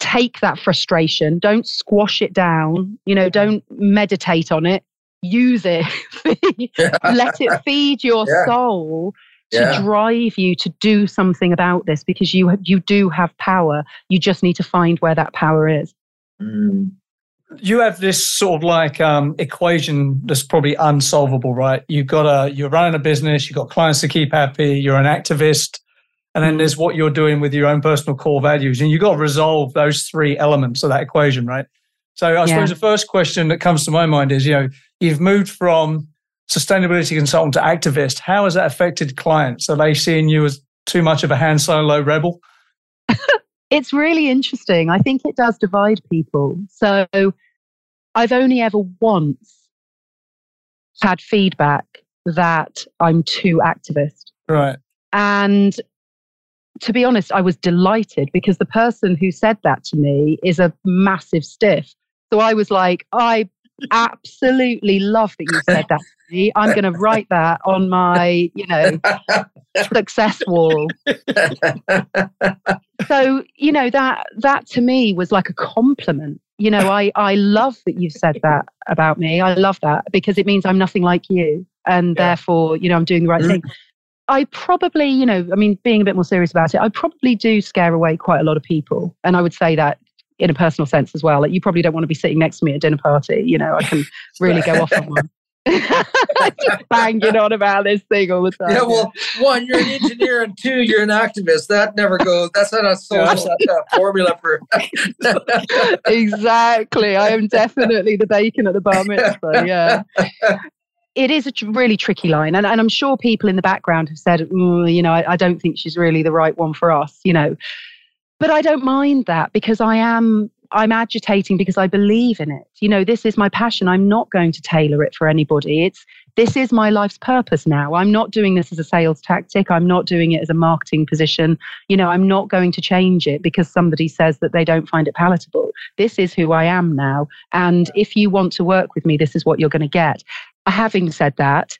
E: take that frustration, don't squash it down, you know, don't meditate on it, use it, let it feed your yeah. soul to yeah. drive you to do something about this because you you do have power. You just need to find where that power is.
D: Mm. You have this sort of like um, equation that's probably unsolvable, right? You've got a you're running a business, you've got clients to keep happy, you're an activist, and then there's what you're doing with your own personal core values, and you've got to resolve those three elements of that equation, right? So I yeah. suppose the first question that comes to my mind is, you know, you've moved from sustainability consultant to activist, how has that affected clients? Are they seeing you as too much of a Han Solo rebel?
E: it's really interesting. I think it does divide people. So I've only ever once had feedback that I'm too activist.
D: Right.
E: And to be honest, I was delighted because the person who said that to me is a massive stiff. So I was like, I absolutely love that you said that to me. I'm going to write that on my, you know, success wall. so, you know, that that to me was like a compliment. You know, I I love that you've said that about me. I love that because it means I'm nothing like you, and yeah. therefore, you know, I'm doing the right mm-hmm. thing. I probably, you know, I mean, being a bit more serious about it, I probably do scare away quite a lot of people. And I would say that in a personal sense as well. Like you probably don't want to be sitting next to me at a dinner party. You know, I can really go off on one. Just banging on about this thing all the time.
C: Yeah, well, one, you're an engineer, and two, you're an activist. That never goes. That's not a social formula for.
E: exactly, I am definitely the bacon at the bar mitzvah. Yeah, it is a really tricky line, and, and I'm sure people in the background have said, mm, you know, I, I don't think she's really the right one for us. You know, but I don't mind that because I am I'm agitating because I believe in it. You know, this is my passion. I'm not going to tailor it for anybody. It's this is my life's purpose now. I'm not doing this as a sales tactic. I'm not doing it as a marketing position. You know, I'm not going to change it because somebody says that they don't find it palatable. This is who I am now. And if you want to work with me, this is what you're going to get. Having said that,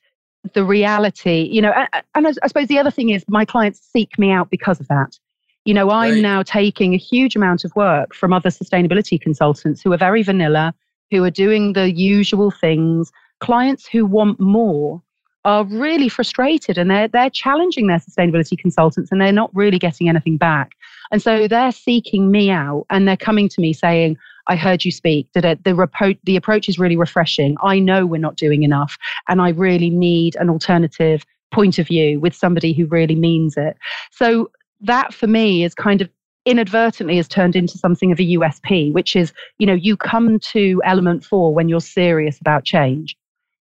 E: the reality, you know, and I suppose the other thing is my clients seek me out because of that. You know, I'm right. now taking a huge amount of work from other sustainability consultants who are very vanilla, who are doing the usual things. Clients who want more are really frustrated and they're they're challenging their sustainability consultants and they're not really getting anything back. And so they're seeking me out and they're coming to me saying, I heard you speak. That the, repo- the approach is really refreshing. I know we're not doing enough, and I really need an alternative point of view with somebody who really means it. So that for me is kind of inadvertently has turned into something of a USP, which is, you know, you come to element four when you're serious about change.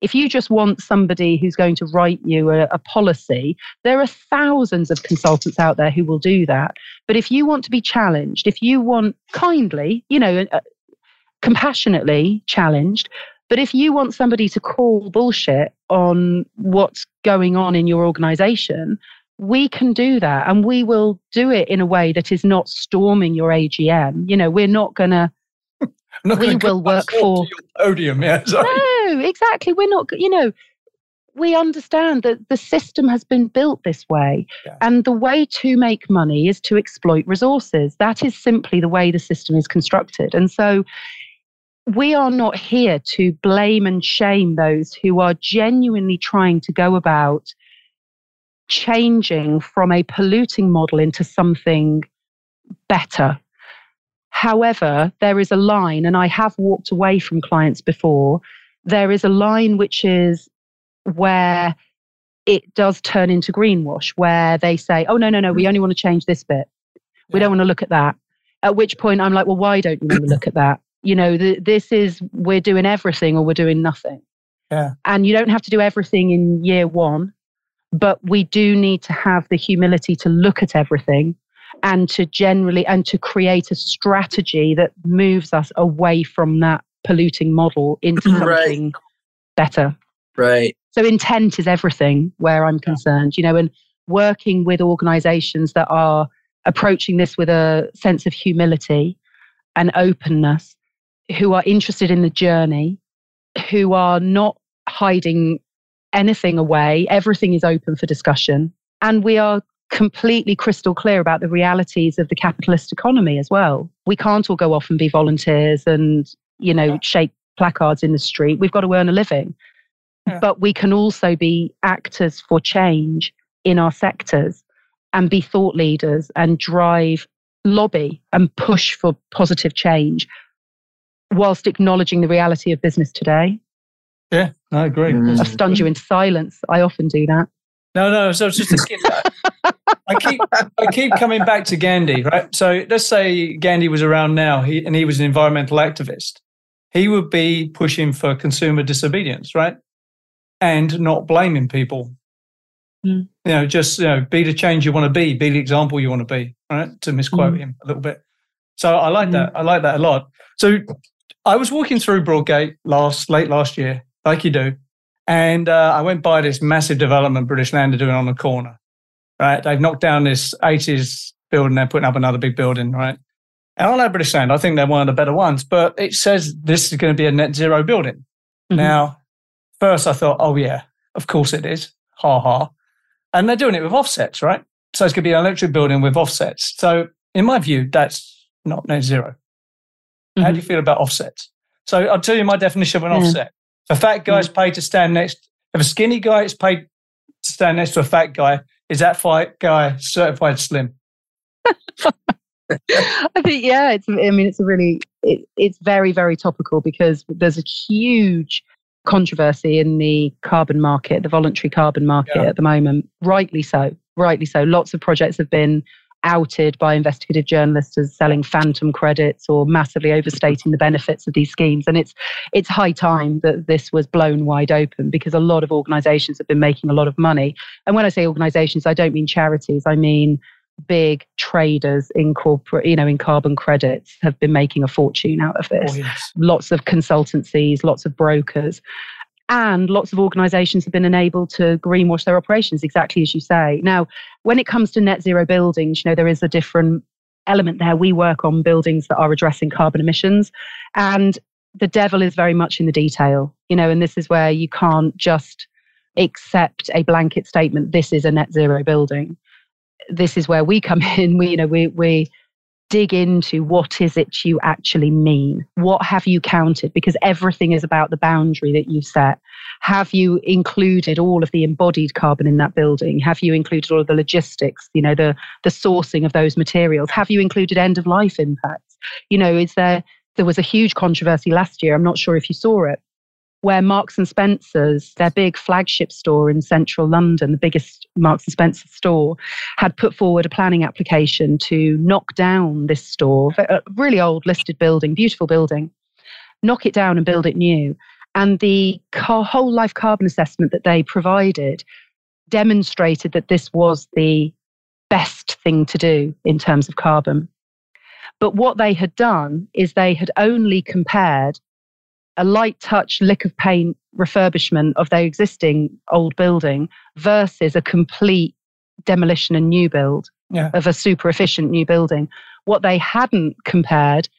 E: If you just want somebody who's going to write you a, a, policy, there are thousands of consultants out there who will do that. But if you want to be challenged, if you want kindly, you know, uh, compassionately challenged, but if you want somebody to call bullshit on what's going on in your organization, we can do that and we will do it in a way that is not storming your AGM. You know, we're not going to. We will work for
D: podium. Yeah,
E: no, exactly. We're not. You know, we understand that the system has been built this way, yeah. and the way to make money is to exploit resources. That is simply the way the system is constructed, and so we are not here to blame and shame those who are genuinely trying to go about changing from a polluting model into something better. However, there is a line, and I have walked away from clients before. There is a line which is where it does turn into greenwash, where they say, oh, no, no, no, we hmm. only want to change this bit. We don't want to look at that. At which point I'm like, well, why don't you want to look at that? You know, the, this is, we're doing everything or we're doing nothing.
D: Yeah.
E: And you don't have to do everything in year one but we do need to have the humility to look at everything and to generally and to create a strategy that moves us away from that polluting model into mm-hmm. something right. better
C: Right.
E: So intent is everything where I'm concerned, you know, and working with organizations that are approaching this with a sense of humility and openness, who are interested in the journey, who are not hiding anything away. Everything is open for discussion. And we are completely crystal clear about the realities of the capitalist economy as well. We can't all go off and be volunteers and, you know, shake placards in the street. We've got to earn a living. Yeah. But we can also be actors for change in our sectors and be thought leaders and drive, lobby and push for positive change whilst acknowledging the reality of business today.
D: Yeah, I agree. Mm.
E: I've stunned you in silence. I often do that.
D: No, no. So it's just a skip. I keep I keep coming back to Gandhi, right? So let's say Gandhi was around now, he, and he was an environmental activist. He would be pushing for consumer disobedience, right? And not blaming people. Mm. You know, just you know, be the change you want to be, be the example you want to be, right? To misquote mm. him a little bit. So I like mm. that. I like that a lot. So I was walking through Broadgate last late last year, like you do. And uh, I went by this massive development British Land are doing on the corner. Right, they've knocked down this 80s building. They're putting up another big building. Right, and I like British Land. I think they're one of the better ones. But it says this is going to be a net zero building. Mm-hmm. Now, first I thought, oh yeah, of course it is. Ha ha. And they're doing it with offsets, right? So it's going to be an electric building with offsets. So in my view, that's not net 0 mm-hmm. How do you mm-hmm. feel about offsets? So I'll tell you my definition of an yeah. offset. If a fat guy is mm. paid to stand next, if a skinny guy is paid to stand next to a fat guy, is that fat guy certified slim?
E: I think yeah, it's. I mean, it's a really, it, it's very very topical because there's a huge controversy in the carbon market, the voluntary carbon market yeah. at the moment. Rightly so, rightly so. Lots of projects have been outed by investigative journalists as selling phantom credits or massively overstating the benefits of these schemes. And it's it's high time that this was blown wide open because a lot of organizations have been making a lot of money. And when I say organizations, I don't mean charities, I mean big traders in corporate, you know, in carbon credits have been making a fortune out of this. Oh, yes. Lots of consultancies, lots of brokers. And lots of organizations have been enabled to greenwash their operations, exactly as you say. Now, when it comes to net zero buildings, you know, there is a different element there. We work on buildings that are addressing carbon emissions. And the devil is very much in the detail, you know, and this is where you can't just accept a blanket statement, this is a net zero building. This is where we come in. We, you know, we, we, dig into what is it you actually mean? What have you counted? Because everything is about the boundary that you set. Have you included all of the embodied carbon in that building? Have you included all of the logistics, you know, the, the sourcing of those materials? Have you included end of life impacts? You know, is there, there was a huge controversy last year. I'm not sure if you saw it, where Marks and Spencer's, their big flagship store in central London, the biggest Marks and Spencer store, had put forward a planning application to knock down this store, a really old listed building, beautiful building, knock it down and build it new. And the car, whole life carbon assessment that they provided demonstrated that this was the best thing to do in terms of carbon. But what they had done is they had only compared a light touch lick of paint refurbishment of their existing old building versus a complete demolition and new build yeah. of a super efficient new building. What they hadn't compared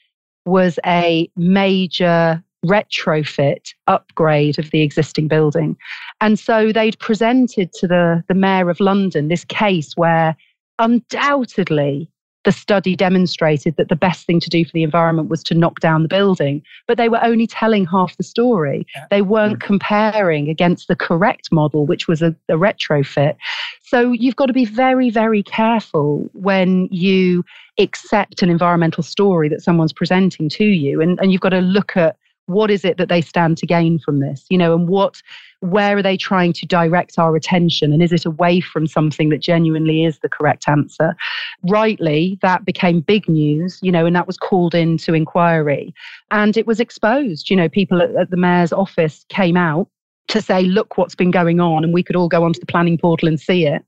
E: was a major retrofit upgrade of the existing building. And so they'd presented to the, the Mayor of London this case where undoubtedly the study demonstrated that the best thing to do for the environment was to knock down the building. But they were only telling half the story. Yeah. They weren't mm. comparing against the correct model, which was a, a retrofit. So you've got to be very, very careful when you accept an environmental story that someone's presenting to you. And, and you've got to look at what is it that they stand to gain from this you know and what where are they trying to direct our attention? And is it away from something that genuinely is the correct answer? Rightly that became big news you know and that was called into inquiry. And it was exposed you know people at, at the mayor's office came out to say look what's been going on and we could all go onto the planning portal and see it.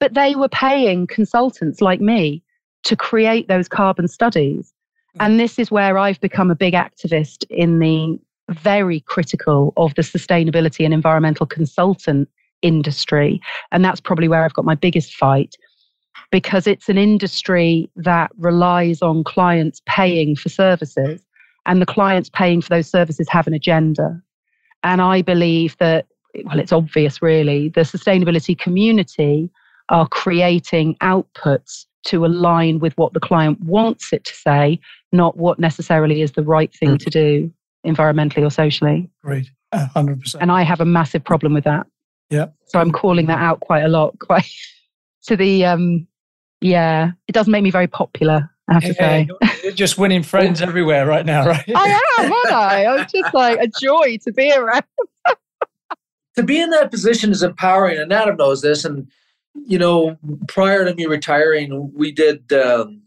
E: But they were paying consultants like me to create those carbon studies. Mm. And this is where I've become a big activist in the very critical of the sustainability and environmental consultant industry. And that's probably where I've got my biggest fight because it's an industry that relies on clients paying for services and the clients paying for those services have an agenda. And I believe that, well, it's obvious really, the sustainability community are creating outputs to align with what the client wants it to say, not what necessarily is the right thing mm. to do environmentally or socially.
D: Great, 100%.
E: And I have a massive problem with that.
D: Yeah.
E: So I'm calling that out quite a lot, quite to the, um, yeah, it does make me very popular. I have to say.
D: You're just winning friends everywhere right now, right?
E: I am, aren't I? I'm just like a joy to be around.
C: to be in that position is empowering, and Adam knows this. And you know, prior to me retiring, we did um,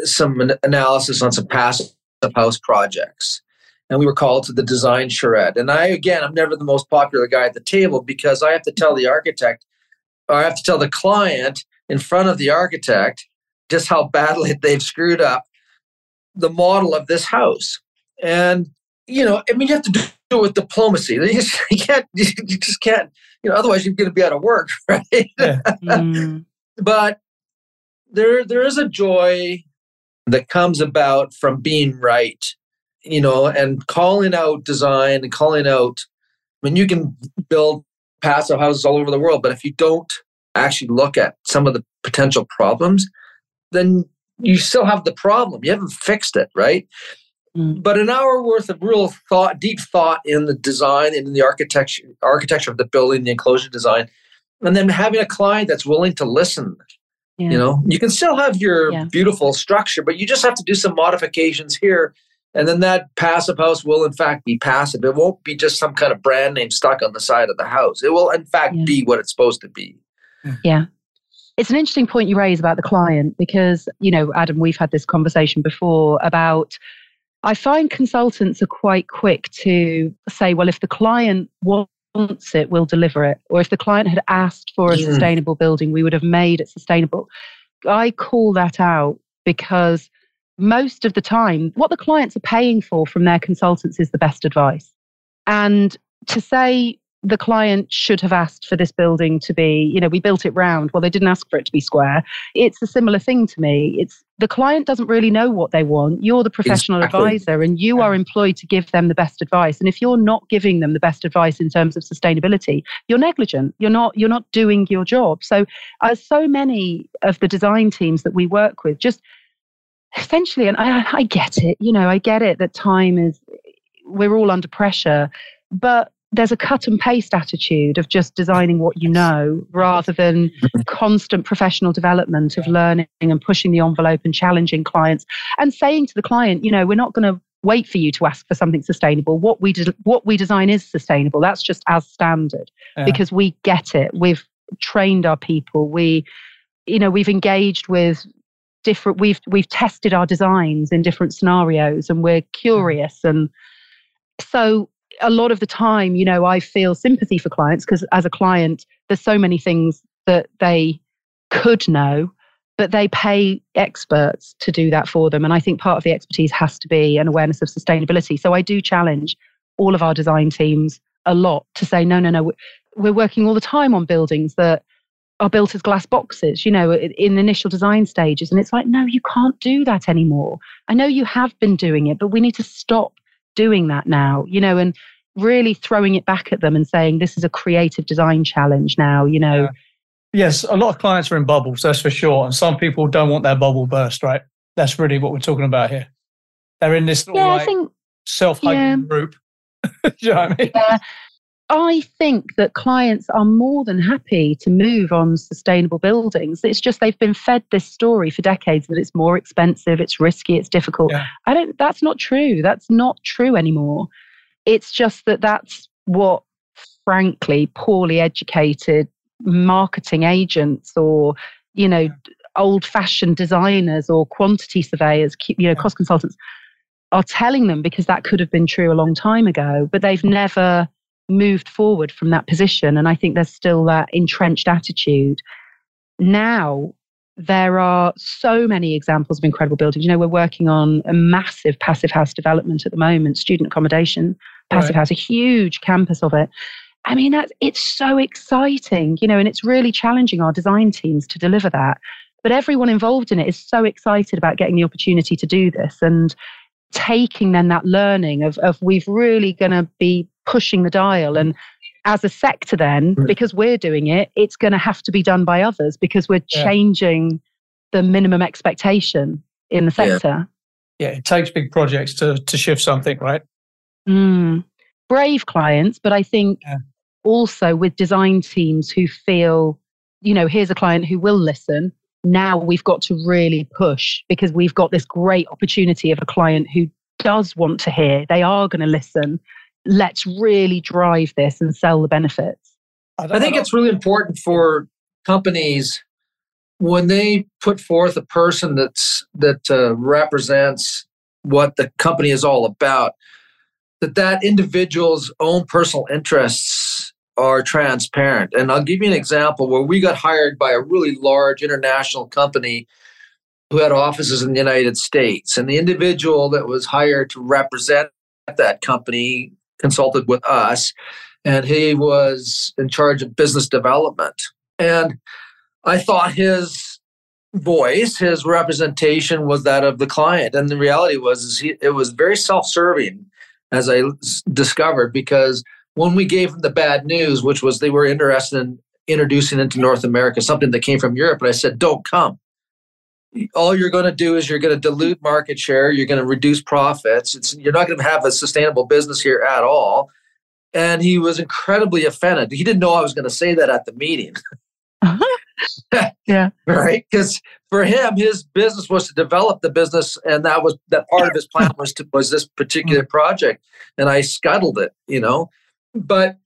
C: some analysis on some passive house projects, and we were called to the design charrette. And I, again, I'm never the most popular guy at the table because I have to tell the architect, or I have to tell the client in front of the architect just how badly they've screwed up the model of this house. And you know, I mean, you have to do it with diplomacy. You, just, you can't, you just can't, you know, otherwise you're going to be out of work, right? Yeah. mm. But there, there is a joy that comes about from being right, you know, and calling out design and calling out. I mean, you can build passive houses all over the world, but if you don't actually look at some of the potential problems, then you still have the problem. You haven't fixed it, right? Mm. But an hour worth of real thought, deep thought in the design and in the architecture, architecture of the building, the enclosure design, and then having a client that's willing to listen. Yeah. You know, you can still have your yeah. beautiful structure, but you just have to do some modifications here. And then that passive house will, in fact, be passive. It won't be just some kind of brand name stuck on the side of the house. It will, in fact, yeah. be what it's supposed to be.
E: Yeah. It's an interesting point you raise about the client because, you know, Adam, we've had this conversation before about I find consultants are quite quick to say, well, if the client wants it, we'll deliver it. Or if the client had asked for a hmm. sustainable building, we would have made it sustainable. I call that out because most of the time, what the clients are paying for from their consultants is the best advice. And to say, the client should have asked for this building to be, you know, we built it round. Well, they didn't ask for it to be square. It's a similar thing to me. It's the client doesn't really know what they want. You're the professional exactly. advisor and you are employed to give them the best advice. And if you're not giving them the best advice in terms of sustainability, you're negligent. You're not you're not doing your job. So as so many of the design teams that we work with just essentially and I, I get it, you know, I get it that time is we're all under pressure, but there's a cut and paste attitude of just designing what you know rather than constant professional development of learning and pushing the envelope and challenging clients and saying to the client, you know, we're not going to wait for you to ask for something sustainable. What we de- what we design is sustainable. That's just as standard yeah. because we get it. We've trained our people. We, you know, we've engaged with different. We've we've tested our designs in different scenarios, and we're curious and so a lot of the time, you know, I feel sympathy for clients because as a client, there's so many things that they could know, but they pay experts to do that for them. And I think part of the expertise has to be an awareness of sustainability. So I do challenge all of our design teams a lot to say, no, no, no, we're working all the time on buildings that are built as glass boxes, you know, in the initial design stages. And it's like, no, you can't do that anymore. I know you have been doing it, but we need to stop doing that now, you know, and really throwing it back at them and saying, this is a creative design challenge now, you know. Yeah.
D: Yes, a lot of clients are in bubbles, that's for sure. And some people don't want their bubble burst, right? That's really what we're talking about here. They're in this yeah, like I think, self-hyping yeah. group. you know what I mean? Yeah.
E: I think that clients are more than happy to move on sustainable buildings. It's just they've been fed this story for decades that it's more expensive, it's risky, it's difficult. Yeah. I don't that's not true. That's not true anymore. It's just that that's what frankly poorly educated marketing agents or you know old fashioned designers or quantity surveyors, you know, cost consultants are telling them because that could have been true a long time ago, but they've never moved forward from that position. And I think there's still that entrenched attitude. Now, there are so many examples of incredible buildings. You know, we're working on a massive passive house development at the moment, student accommodation Passive right. House, a huge campus of it. I mean, that's it's so exciting, you know, and it's really challenging our design teams to deliver that. But everyone involved in it is so excited about getting the opportunity to do this and taking then that learning of, of we've really going to be pushing the dial and as a sector then because we're doing it it's going to have to be done by others because we're yeah. changing the minimum expectation in the sector
D: yeah. yeah, it takes big projects to to shift something right
E: mm. brave clients but i think yeah. also with design teams who feel you know here's a client who will listen now we've got to really push because we've got this great opportunity of a client who does want to hear they are going to listen let's really drive this and sell the benefits.
C: I, I think it's really important for companies when they put forth a person that's that uh, represents what the company is all about that that individual's own personal interests are transparent and i'll give you an example where we got hired by a really large international company who had offices in the united states and the individual that was hired to represent that company consulted with us, and he was in charge of business development. And I thought his voice, his representation was that of the client. And the reality was he, it was very self-serving, as I discovered, because when we gave him the bad news, which was they were interested in introducing into North America something that came from Europe, and I said, "Don't come." All you're going to do is you're going to dilute market share you're going to reduce profits. It's, you're not going to have a sustainable business here at all. And he was incredibly offended. He didn't know i was going to say that at the meeting.
E: Yeah.
C: Right? Because for him his business was to develop the business and that was that part of his plan was to was this particular mm. project and i scuttled it you know? But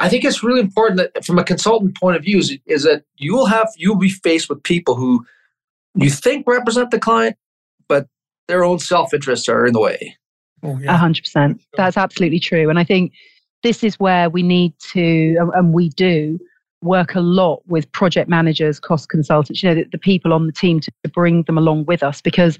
C: I think it's really important that from a consultant point of view is, is that you will have you'll be faced with people who you think represent the client, but their own self interests are in the way.
E: Oh, a hundred percent. That's absolutely true. And I think this is where we need to, and we do, work a lot with project managers, cost consultants, you know, the, the people on the team to, to bring them along with us because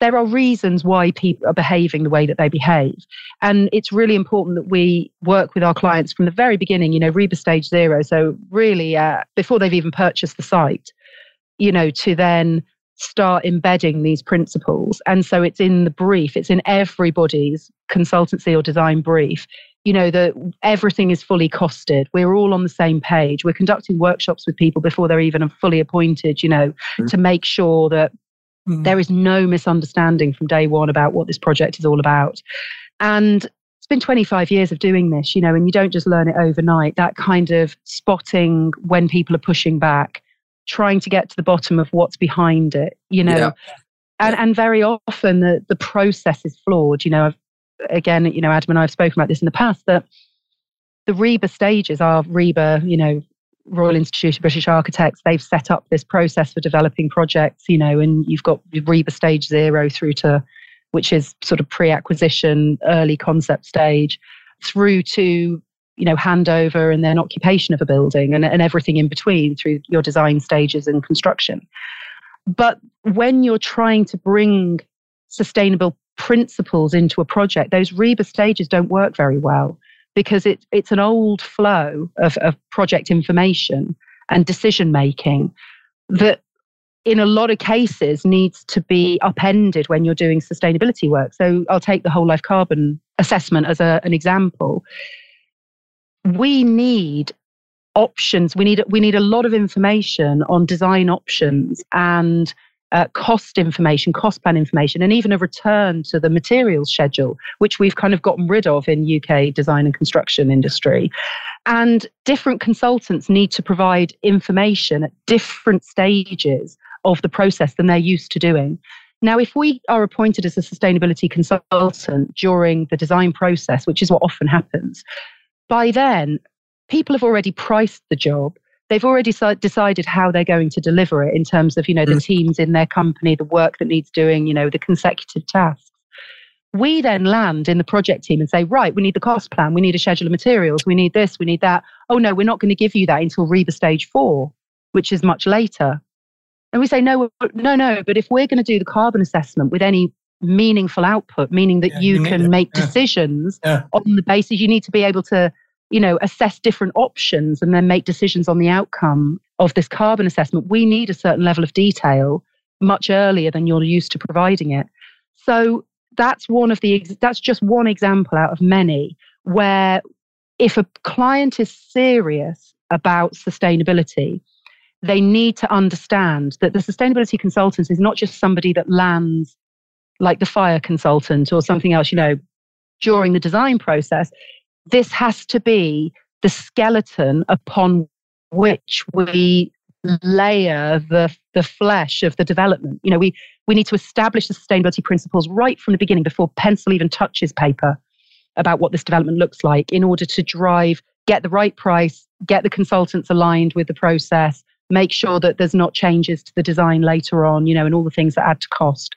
E: there are reasons why people are behaving the way that they behave. And it's really important that we work with our clients from the very beginning, you know, RIBA stage zero. So, really, uh, before they've even purchased the site, you know, to then start embedding these principles. And so it's in the brief, it's in everybody's consultancy or design brief, you know, that everything is fully costed. We're all on the same page. We're conducting workshops with people before they're even fully appointed, you know, mm-hmm. to make sure that mm-hmm. there is no misunderstanding from day one about what this project is all about. And it's been 25 years of doing this, you know, and you don't just learn it overnight. That kind of spotting when people are pushing back, trying to get to the bottom of what's behind it, you know. Yeah. And, and very often the, the process is flawed. You know, I've, again, you know, Adam and I have spoken about this in the past that the RIBA stages are RIBA, you know, Royal Institute of British Architects, they've set up this process for developing projects, you know, and you've got RIBA stage zero through to, which is sort of pre acquisition, early concept stage, through to you know handover and then occupation of a building and, and everything in between through your design stages and construction. But when you're trying to bring sustainable principles into a project those RIBA stages don't work very well because it, it's an old flow of, of project information and decision making that in a lot of cases needs to be upended when you're doing sustainability work. So i'll take the whole life carbon assessment as a, an example we need options. We need we need a lot of information on design options and uh, cost information, cost plan information, and even a return to the materials schedule, which we've kind of gotten rid of in UK design and construction industry. And different consultants need to provide information at different stages of the process than they're used to doing. Now, if we are appointed as a sustainability consultant during the design process, which is what often happens, by then, people have already priced the job. They've already decided how they're going to deliver it in terms of, you know, the mm. teams in their company, the work that needs doing, you know, the consecutive tasks. We then land in the project team and say, right, we need the cost plan, we need a schedule of materials, we need this, we need that. Oh no, we're not going to give you that until RIBA stage four, which is much later. And we say, no, no, no. But if we're going to do the carbon assessment with any meaningful output, meaning that
D: Yeah,
E: you,
D: you
E: can make
D: Yeah.
E: decisions
D: Yeah.
E: on the basis you need to be able to, you know, assess different options and then make decisions on the outcome of this carbon assessment. We need a certain level of detail much earlier than you're used to providing it. So that's one of the that's just one example out of many where if a client is serious about sustainability, they need to understand that the sustainability consultant is not just somebody that lands like the fire consultant or something else, you know, during the design process. This has to be the skeleton upon which we layer the, the flesh of the development. You know, we, we need to establish the sustainability principles right from the beginning before pencil even touches paper about what this development looks like in order to drive, get the right price, get the consultants aligned with the process, make sure that there's not changes to the design later on, you know, and all the things that add to cost.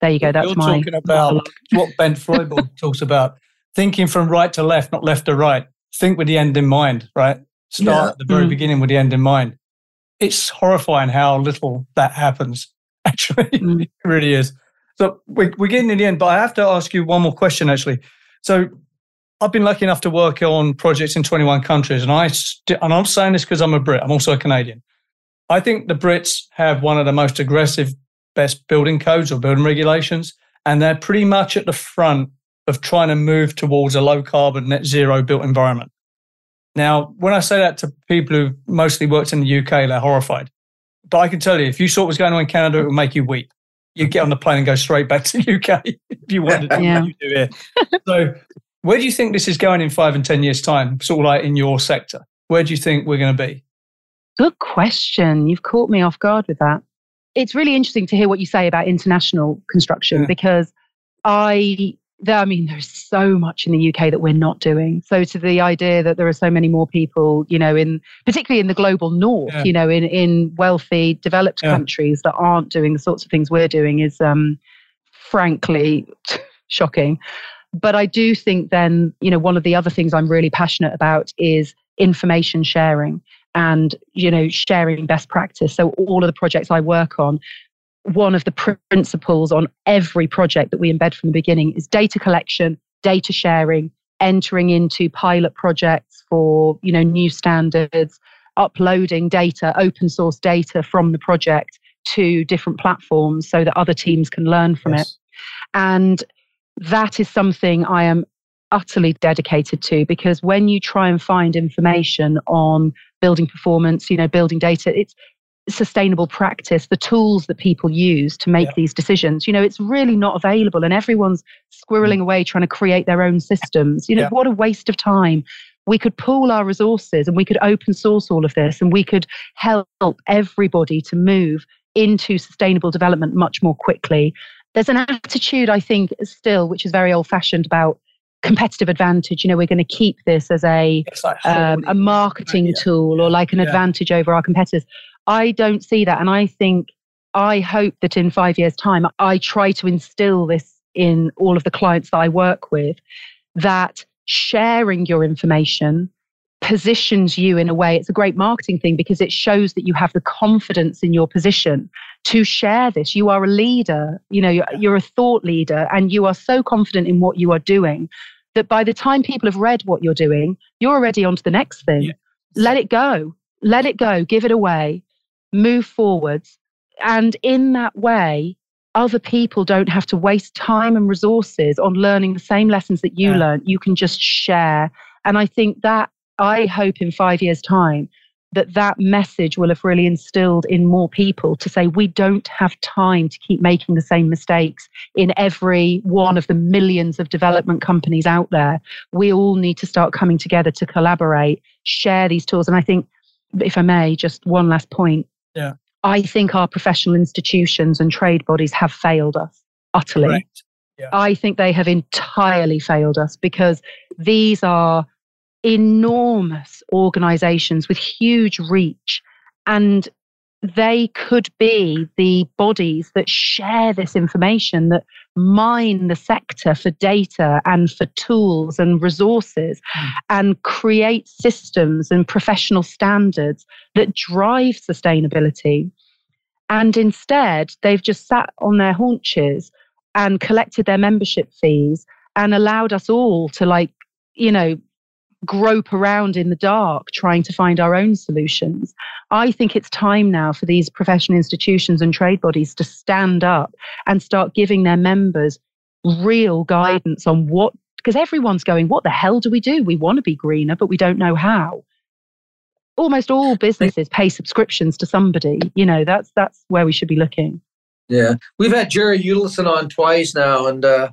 E: There you go. That's
D: You're
E: my
D: talking about what Ben Freudberg talks about thinking from right to left, not left to right. Think with the end in mind, right? Start
C: Yeah.
D: at the very
E: Mm.
D: beginning with the end in mind. It's horrifying how little that happens. Actually,
E: Mm.
D: it really is. So we, we're getting in the end, but I have to ask you one more question. Actually, so I've been lucky enough to work on projects in 21 countries, and I and I'm saying this because I'm a Brit. I'm also a Canadian. I think the Brits have one of the most aggressive, best building codes or building regulations, and they're pretty much at the front of trying to move towards a low carbon, net zero built environment. Now, when I say that to people who mostly worked in the UK, they're horrified. But I can tell you, if you saw what was going on in Canada, it would make you weep. You'd get on the plane and go straight back to the UK if you wanted to.
E: Yeah.
D: You do here. So, where do you think this is going in five and 10 years' time, sort of like in your sector? Where do you think we're going to be?
E: Good question. You've caught me off guard with that. It's really interesting to hear what you say about international construction
D: Yeah.
E: because I, there, I mean, there's so much in the UK that we're not doing. So to the idea that there are so many more people, you know, in particularly in the global north,
D: Yeah.
E: you know, in in wealthy developed
D: Yeah.
E: countries that aren't doing the sorts of things we're doing is, um, frankly, shocking. But I do think then, you know, one of the other things I'm really passionate about is information sharing and you know sharing best practice. So all of the projects i work on one of the principles on every project that we embed from the beginning is data collection data sharing entering into pilot projects for you know new standards uploading data open source data from the project to different platforms so that other teams can learn from it. And that is something I am utterly dedicated to because when you try and find information on building performance, you know, building data, it's sustainable practice, the tools that people use to make
D: Yeah.
E: these decisions, you know, it's really not available. And everyone's squirreling mm. away trying to create their own systems. You know,
D: Yeah.
E: what a waste of time. We could pool our resources and we could open source all of this and we could help everybody to move into sustainable development much more quickly. There's an attitude, I think, still, which is very old fashioned about competitive advantage. You know, we're going to keep this as a
D: like
E: um, a marketing
D: Yeah.
E: tool or like an
D: Yeah.
E: advantage over our competitors. I don't see that. And I think, I hope that in five years' time, I try to instill this in all of the clients that I work with that sharing your information positions you in a way it's a great marketing thing because it shows that you have the confidence in your position to share this you are a leader you know you're, you're a thought leader and you are so confident in what you are doing that by the time people have read what you're doing you're already on to the next thing.
D: Yeah.
E: let it go. Let it go. Give it away. Move forwards. And in that way other people don't have to waste time and resources on learning the same lessons that you
D: Yeah.
E: learned. You can just share. And i think that i hope in 5 years time that that message will have really instilled in more people to say we don't have time to keep making the same mistakes in every one of the millions of development companies out there. We all need to start coming together to collaborate share these tools. And i think if i may just one last point.
D: Yeah.
E: i think our professional institutions and trade bodies have failed us utterly.
D: Correct.
E: I think they have entirely failed us because these are enormous organizations with huge reach. And they could be the bodies that share this information, that mine the sector for data and for tools and resources,
D: Mm.
E: and create systems and professional standards that drive sustainability. And instead, they've just sat on their haunches and collected their membership fees and allowed us all to like, you know, grope around in the dark trying to find our own solutions. I think it's time now for these professional institutions and trade bodies to stand up and start giving their members real guidance on what, because everyone's going, what the hell do we do? We want to be greener, but we don't know how. Almost all businesses pay subscriptions to somebody. You know, that's that's where we should be looking.
C: Yeah, we've had Jerry Yudelson on twice now, and uh,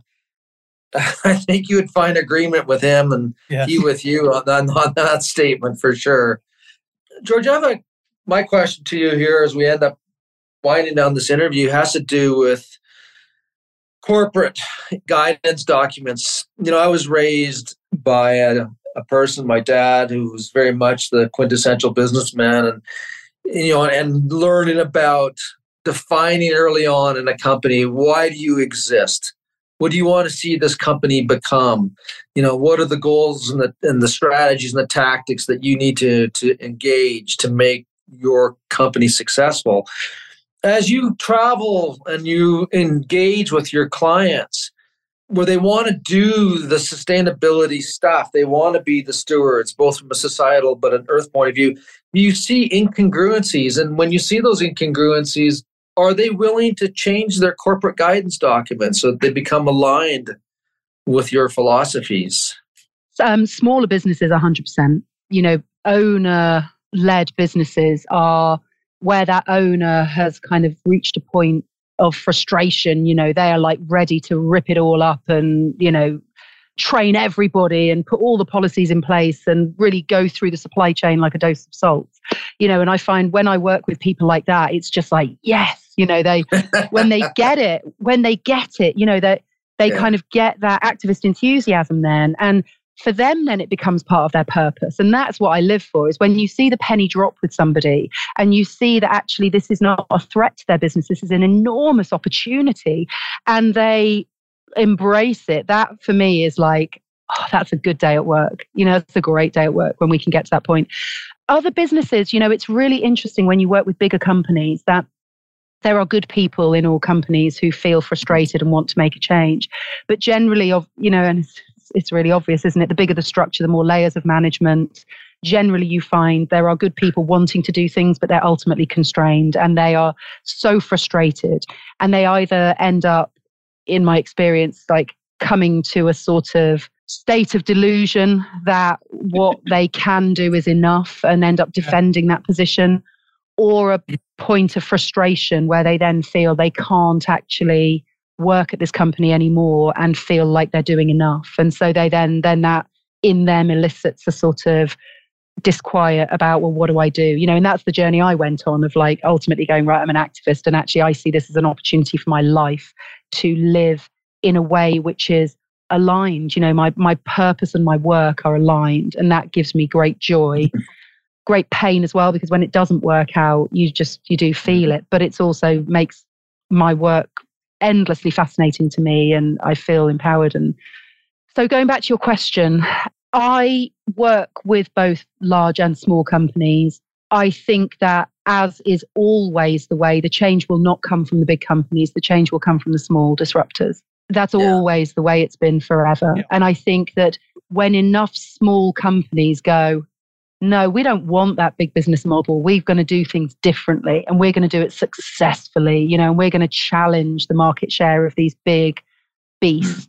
C: I think you would find agreement with him and yeah. he with you on that, on that statement for sure. George, I have a, my question to you here as we end up winding down this interview has to do with corporate guidance documents. You know, I was raised by a, a person, my dad, who was very much the quintessential businessman and you know, and learning about defining early on in a company why do you exist what do you want to see this company become? You know what are the goals and the and the strategies and the tactics that you need to to engage to make your company successful? As you travel and you engage with your clients where they want to do the sustainability stuff they want to be the stewards both from a societal but an earth point of view you see incongruencies. And when you see those incongruencies are they willing to change their corporate guidance documents so that they become aligned with your philosophies?
E: Um, smaller businesses, 100%. You know, owner led businesses are where that owner has kind of reached a point of frustration. You know, they are like ready to rip it all up and, you know, train everybody and put all the policies in place and really go through the supply chain like a dose of salt. You know, and I find when I work with people like that, it's just like, yes, you know, they when they get it, when they get it, you know, that they, they yeah. kind of get that activist enthusiasm then. And for them then it becomes part of their purpose and that's what i live for is when you see the penny drop with somebody and you see that actually this is not a threat to their business this is an enormous opportunity and they embrace it that for me is like oh, that's a good day at work you know it's a great day at work when we can get to that point other businesses you know it's really interesting when you work with bigger companies that there are good people in all companies who feel frustrated and want to make a change. But generally, of you know, and it's, it's really obvious, isn't it? The bigger the structure, the more layers of management. Generally, you find there are good people wanting to do things, but they're ultimately constrained and they are so frustrated. And they either end up, in my experience, like coming to a sort of state of delusion that what they can do is enough and end up defending that position or a point of frustration where they then feel they can't actually work at this company anymore and feel like they're doing enough. And so they then then that in them elicits a sort of disquiet about well what do i do? You know and that's the journey i went on of like ultimately going right i'm an activist and actually i see this as an opportunity for my life to live in a way which is aligned you know my my purpose and my work are aligned and that gives me great joy great pain as well because when it doesn't work out you just you do feel it. But it's also makes my work endlessly fascinating to me and i feel empowered. And so going back to your question i work with both large and small companies. I think that as is always the way the change will not come from the big companies the change will come from the small disruptors that's yeah. always the way it's been forever yeah. and i think that when enough small companies go no, we don't want that big business model. We're going to do things differently and we're going to do it successfully, you know, and we're going to challenge the market share of these big mm. beasts.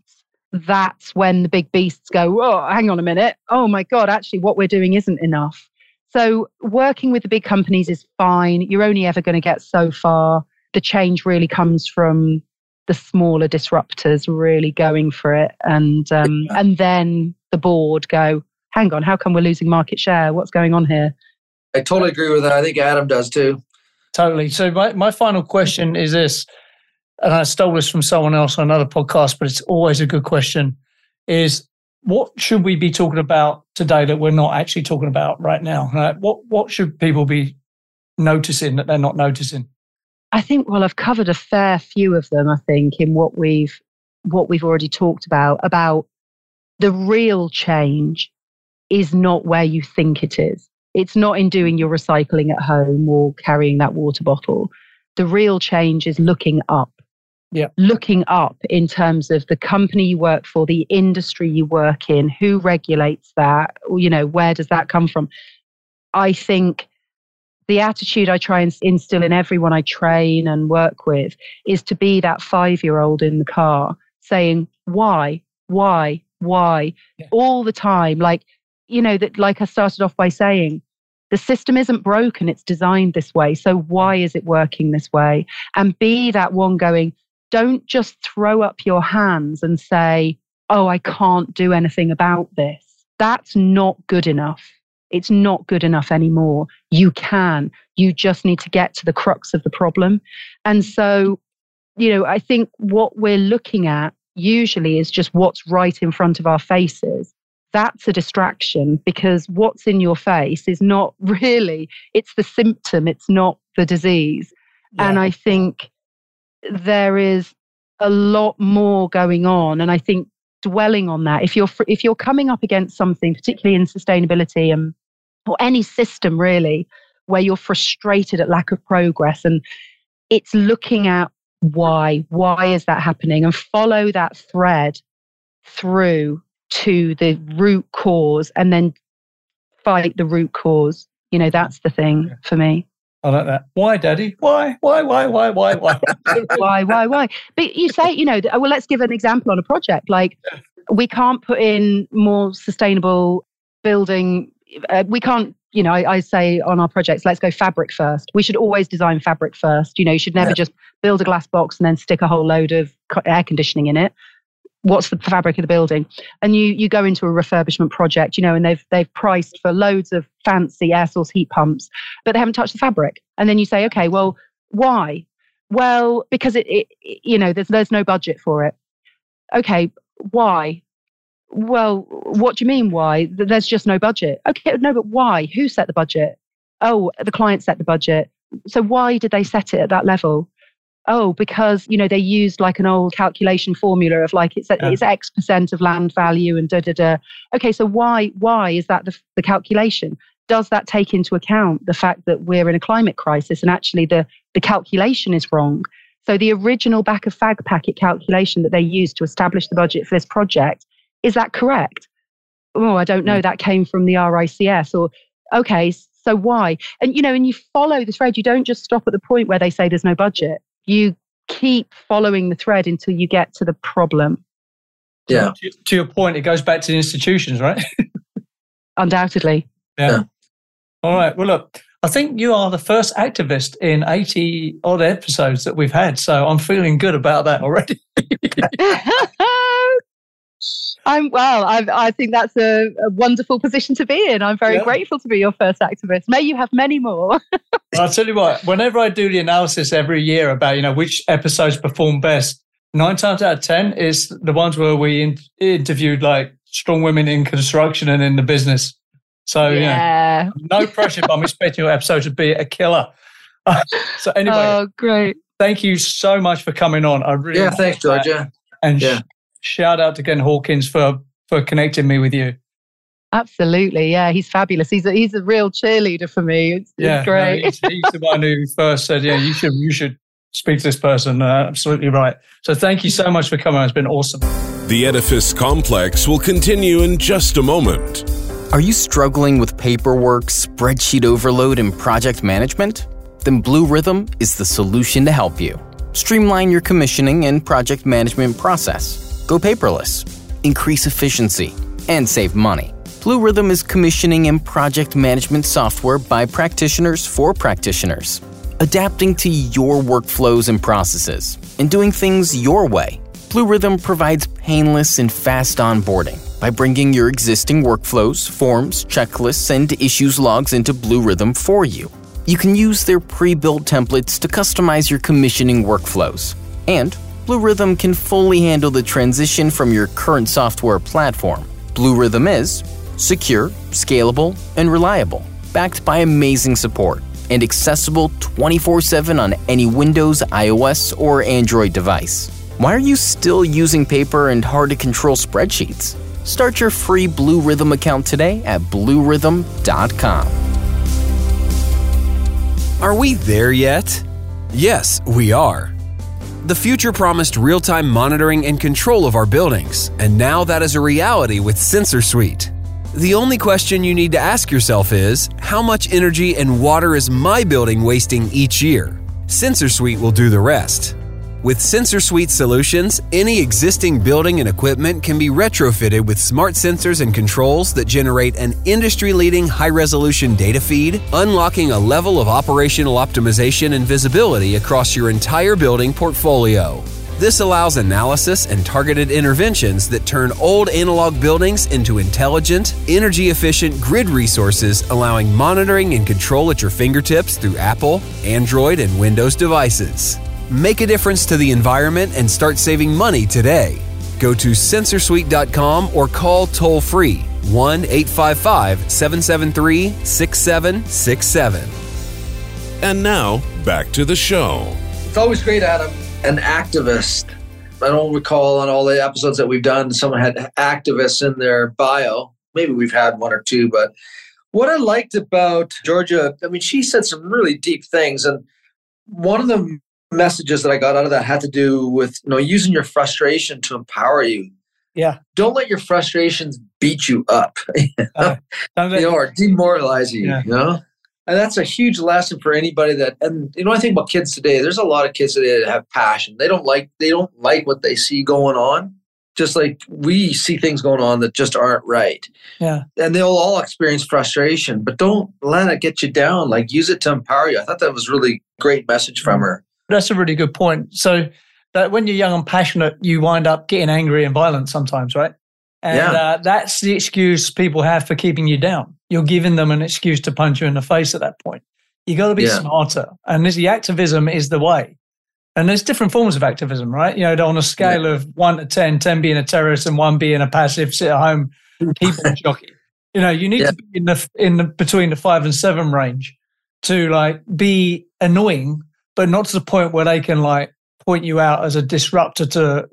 E: That's when the big beasts go, oh, hang on a minute. Oh my God, actually, what we're doing isn't enough. So, working with the big companies is fine. You're only ever going to get so far. The change really comes from the smaller disruptors really going for it. And, um, and then the board go, hang on, how come we're losing market share? What's going on here?
C: I totally agree with that. I think Adam does too.
D: Totally. So my, my final question is this, and I stole this from someone else on another podcast, but it's always a good question, is what should we be talking about today that we're not actually talking about right now? Right? What what should people be noticing that they're not noticing?
E: I think well I've covered a fair few of them, I think, in what we've what we've already talked about, about the real change is not where you think it is. It's not in doing your recycling at home or carrying that water bottle. The real change is looking up.
D: Yeah.
E: looking up in terms of the company you work for, the industry you work in, who regulates that, or, you know, where does that come from? I think the attitude I try and instill in everyone I train and work with is to be that five year old in the car saying, why, why, why,
D: Yeah.
E: all the time. Like, you know, that, like I started off by saying, the system isn't broken, it's designed this way. So why is it working this way? And be that one going, don't just throw up your hands and say, oh, I can't do anything about this. That's not good enough. It's not good enough anymore. You can. You just need to get to the crux of the problem. And so, you know, I think what we're looking at usually is just what's right in front of our faces. That's a distraction because what's in your face is not really, it's the symptom, it's not the disease. And I think there is a lot more going on. And I think dwelling on that, if you're if you're coming up against something, particularly in sustainability and or any system really, where you're frustrated at lack of progress, and it's looking at why, why is that happening, and follow that thread through to the root cause, and then fight the root cause. You know, that's the thing for me.
D: I like that. Why, Daddy? Why? Why? Why? Why? Why? Why?
E: why, why, why? But you say, you know, well, let's give an example on a project. Like, we can't put in more sustainable building. Uh, we can't, you know, I, I say on our projects, let's go fabric first. We should always design fabric first. You know, you should never
C: Yeah.
E: just build a glass box and then stick a whole load of air conditioning in it. What's the fabric of the building? And you you go into a refurbishment project, you know, and they've they've priced for loads of fancy air source heat pumps, but they haven't touched the fabric. And then you say, okay, well, why? Well, because it, it it- you know, there's there's no budget for it. Okay, why? Well, what do you mean why? There's just no budget. Okay, no, but why? Who set the budget? Oh, the client set the budget. So why did they set it at that level? Oh, because you know they used like an old calculation formula of like it's
D: Yeah.
E: it's X percent of land value and da da da. Okay, so why why is that the, the calculation? Does that take into account the fact that we're in a climate crisis and actually the the calculation is wrong? So the original back of fag packet calculation that they used to establish the budget for this project is that correct? Oh, I don't know. Mm. That came from the RICS or okay, so why? And you know, and you follow the thread. You don't just stop at the point where they say there's no budget. You keep following the thread until you get to the problem.
C: Yeah.
D: to, to your point, it goes back to the institutions, right?
E: Undoubtedly.
C: Yeah.
D: All right. Well, look, I think you are the first activist in 80 odd episodes that we've had. So I'm feeling good about that already.
E: I'm well. I, I think that's a, a wonderful position to be in. I'm very
D: Yeah.
E: grateful to be your first activist. May you have many more.
D: I'll tell you what, whenever I do the analysis every year about, you know, which episodes perform best, nine times out of 10 is the ones where we in- interviewed like strong women in construction and in the business. So, yeah,
E: yeah.
D: no pressure, but I'm expecting your episode to be a killer. so, anyway,
E: Oh, great.
D: thank you so much for coming on. I really
C: Yeah. Thanks,
D: that.
C: Georgia.
D: And
C: Yeah.
D: Shout out to Ken Hawkins for, for connecting me with you.
E: Absolutely. Yeah, he's fabulous. He's a, he's a real cheerleader for me. It's,
D: Yeah,
E: it's
D: no,
E: great.
D: he's, he's the one who first said, "Yeah, you should you should speak to this person." Uh, absolutely right. So thank you so much for coming. It's been awesome.
B: The Edifice Complex will continue in just a moment.
G: Are you struggling with paperwork, spreadsheet overload, and project management? Then Bluerithm is the solution to help you. Streamline your commissioning and project management process. Go paperless, increase efficiency, and save money. Bluerithm is commissioning and project management software by practitioners for practitioners, adapting to your workflows and processes, and doing things your way. Bluerithm provides painless and fast onboarding by bringing your existing workflows, forms, checklists, and issues logs into Bluerithm for you. You can use their pre built templates to customize your commissioning workflows. And Bluerithm can fully handle the transition from your current software platform. Bluerithm is secure, scalable, and reliable, backed by amazing support, and accessible 24 7 on any Windows, iOS, or Android device. Why are you still using paper and hard to control spreadsheets? Start your free Bluerithm account today at bluerithm.com.
H: Are we there yet? Yes, we are. The future promised real time monitoring and control of our buildings, and now that is a reality with Sensor Suite. The only question you need to ask yourself is how much energy and water is my building wasting each year? Sensor Suite will do the rest. With Sensor Suite solutions, any existing building and equipment can be retrofitted with smart sensors and controls that generate an industry leading high resolution data feed, unlocking a level of operational optimization and visibility across your entire building portfolio. This allows analysis and targeted interventions that turn old analog buildings into intelligent, energy efficient grid resources, allowing monitoring and control at your fingertips through Apple, Android, and Windows devices. Make a difference to the environment and start saving money today. Go to sensorsuite.com or call toll free 1 855 773 6767.
B: And now, back to the show.
C: It's always great, Adam an activist. I don't recall on all the episodes that we've done, someone had activists in their bio. Maybe we've had one or two, but what I liked about Georgia, I mean, she said some really deep things. And one of the messages that I got out of that had to do with, you know, using your frustration to empower you.
D: Yeah.
C: Don't let your frustrations beat you up, you know, uh, you know or demoralize you, yeah. you know? And that's a huge lesson for anybody that and you know I think about kids today, there's a lot of kids today that have passion. They don't like they don't like what they see going on. Just like we see things going on that just aren't right.
D: Yeah.
C: And they'll all experience frustration, but don't let it get you down. Like use it to empower you. I thought that was really great message from mm. her.
D: That's a really good point. So that when you're young and passionate, you wind up getting angry and violent sometimes, right? And yeah. uh, that's the excuse people have for keeping you down. You're giving them an excuse to punch you in the face at that point. You got to be yeah. smarter. And this, the activism is the way. And there's different forms of activism, right? You know, on a scale yeah. of one to 10, 10 being a terrorist and one being a passive, sit at home, keyboard jockey. You know, you need yeah. to be in the, in the, between the five and seven range to like be annoying, but not to the point where they can like point you out as a disruptor to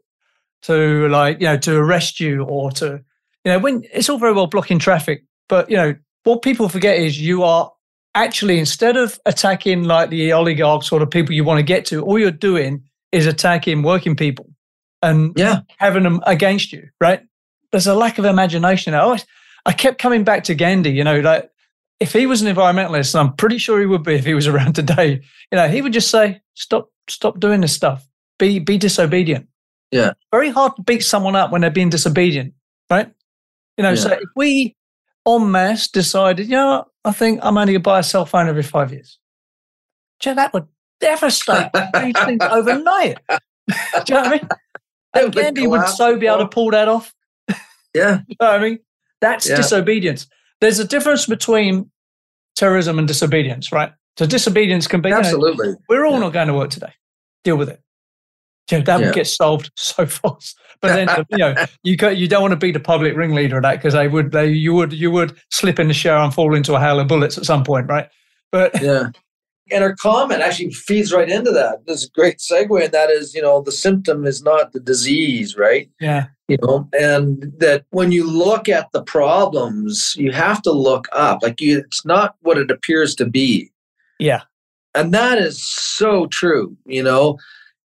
D: to like you know to arrest you or to you know when it's all very well blocking traffic but you know what people forget is you are actually instead of attacking like the oligarchs or the people you want to get to all you're doing is attacking working people and
C: yeah.
D: having them against you right? There's a lack of imagination. I always i kept coming back to gandhi you know like if he was an environmentalist i'm pretty sure he would be if he was around today you know he would just say stop stop doing this stuff be be disobedient
C: yeah.
D: Very hard to beat someone up when they're being disobedient, right? You know, yeah. so if we en masse decided, you know, I think I'm only going to buy a cell phone every five years. Joe, that would devastate these things overnight. Do you know what I mean? And Gandhi would so be able to pull that off.
C: Yeah.
D: you know what I mean? That's yeah. disobedience. There's a difference between terrorism and disobedience, right? So disobedience can be
C: absolutely.
D: You know, we're all yeah. not going to work today. Deal with it. You know, that yeah. would get solved so fast. But then, you know, you you don't want to be the public ringleader of that because they would they you would you would slip in the shower and fall into a hail of bullets at some point, right? But
C: yeah. And her comment actually feeds right into that. There's a great segue, and that is, you know, the symptom is not the disease, right?
D: Yeah.
C: You know, and that when you look at the problems, you have to look up. Like you, it's not what it appears to be.
D: Yeah.
C: And that is so true. You know,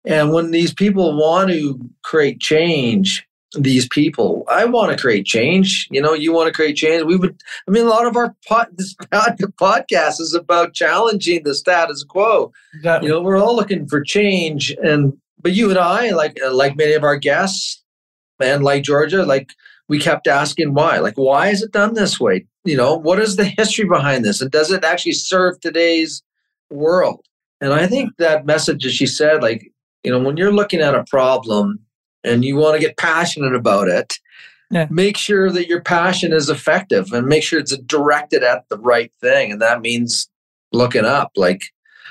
C: and when these people want to create change, these people, I want to create change. You know, you want to create change. We would, I mean, a lot of our pod, this podcast is about challenging the status quo. Exactly. You know, we're all looking for change. And, but you and I, like, like many of our guests, and like Georgia, like, we kept asking why. Like, why is it done this way? You know, what is the history behind this? And does it actually serve today's world? And I think that message that she said, like, you know, when you're looking at a problem and you want to get passionate about it, yeah. make sure that your passion is effective and make sure it's directed at the right thing. And that means looking up, like,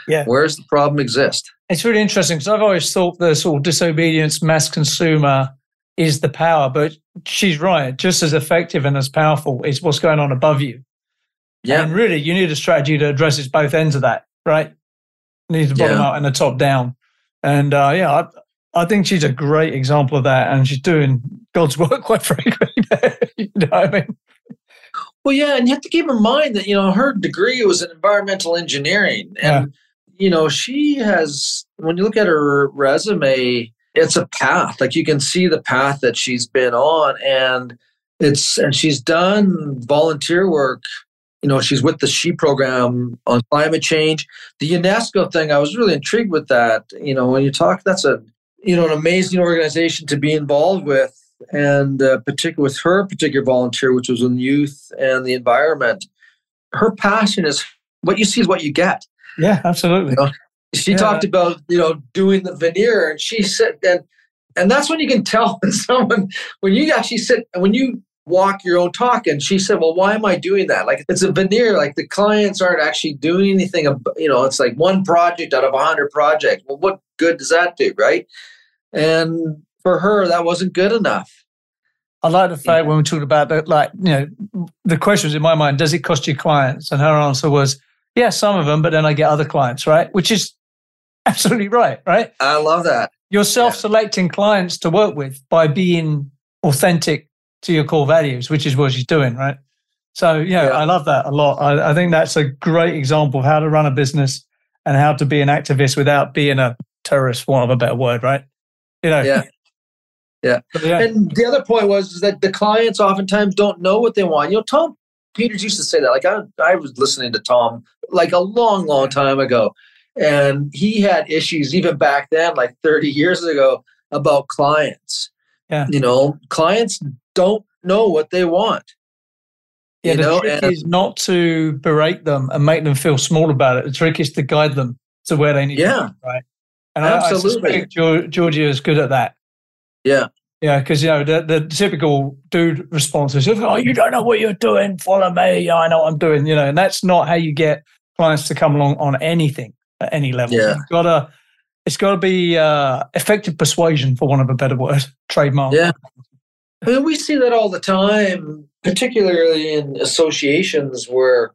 C: yeah. where's the problem exist?
D: It's really interesting because I've always thought the sort of disobedience mass consumer is the power, but she's right. Just as effective and as powerful is what's going on above you. Yeah. And really, you need a strategy that addresses both ends of that, right? You need the bottom yeah. out and the top down. And uh, yeah, I, I, think she's a great example of that, and she's doing God's work, quite frankly. you know what I mean?
C: Well, yeah, and you have to keep in mind that you know her degree was in environmental engineering, and you know, she has, when you look at her resume, it's a path. Like you can see the path that she's been on. And it's, and she's done volunteer work. You know, she's with the SHE program on climate change. The UNESCO thing, I was really intrigued with that. You know, when you talk, that's a, you know, an amazing organization to be involved with. And uh, particularly with her particular volunteer, which was in youth and the environment, her passion is what you see is what you get.
D: Yeah, absolutely.
C: You know, she
D: Yeah.
C: talked about you know doing the veneer, and she said and and that's when you can tell when someone when you actually sit when you walk your own talk. And she said, "Well, why am I doing that? Like it's a veneer. Like the clients aren't actually doing anything. You know, it's like one project out of a hundred projects. Well, what good does that do, right? And for her, that wasn't good enough.
D: I like the fact when we talked about that, like, you know, the question was in my mind, does it cost you clients? And her answer was, yeah, some of them, but then I get other clients, right? Which is absolutely right, right?
C: I love that.
D: You're self selecting clients to work with by being authentic to your core values, which is what she's doing, right? So, yeah,
C: Yeah.
D: I love that a lot. I, I think that's a great example of how to run a business and how to be an activist without being a terrorist, for want of a better word, right? You know,
C: Yeah. Yeah.
D: Yeah.
C: And the other point was is that the clients oftentimes don't know what they want. You know, Tom Peters used to say that. Like I, I was listening to Tom like a long, long time ago, and he had issues even back then, like 30 years ago, about clients.
D: Yeah.
C: You know, clients don't know what they want.
D: Yeah,
C: you
D: the
C: know,
D: trick
C: and-
D: is not to berate them and make them feel small about it. The trick is to guide them to where they need to
C: Yeah.
D: be, right? And I- I,
C: Absolutely.
D: suspect Georgia is good at that.
C: Yeah.
D: Yeah, because you know the, the typical dude response is, "Oh, you don't know what you're doing. Follow me. I know what I'm doing." You know, and that's not how you get clients to come along on anything at any level.
C: Yeah.
D: You've gotta, it's got to be uh, effective persuasion, for want of a better word, trademark.
C: Yeah. I mean, we see that all the time, particularly in associations where,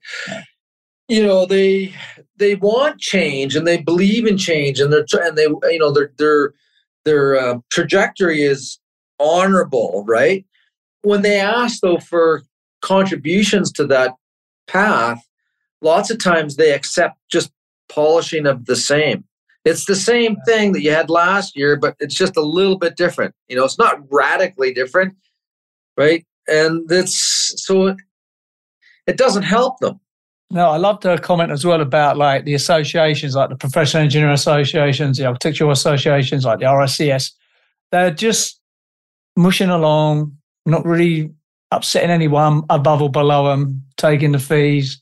C: you know, they they want change and they believe in change and they're and they you know their their their uh, trajectory is honorable, right? When they ask though for contributions to that path, lots of times they accept just polishing of the same. It's the same thing that you had last year, but it's just a little bit different. You know, it's not radically different, right? And it's so it, it doesn't help them.
D: No, I loved her comment as well about like the associations, like the professional engineer associations, the architectural associations, like the RSCS. They're just mushing along, not really upsetting anyone above or below them, taking the fees.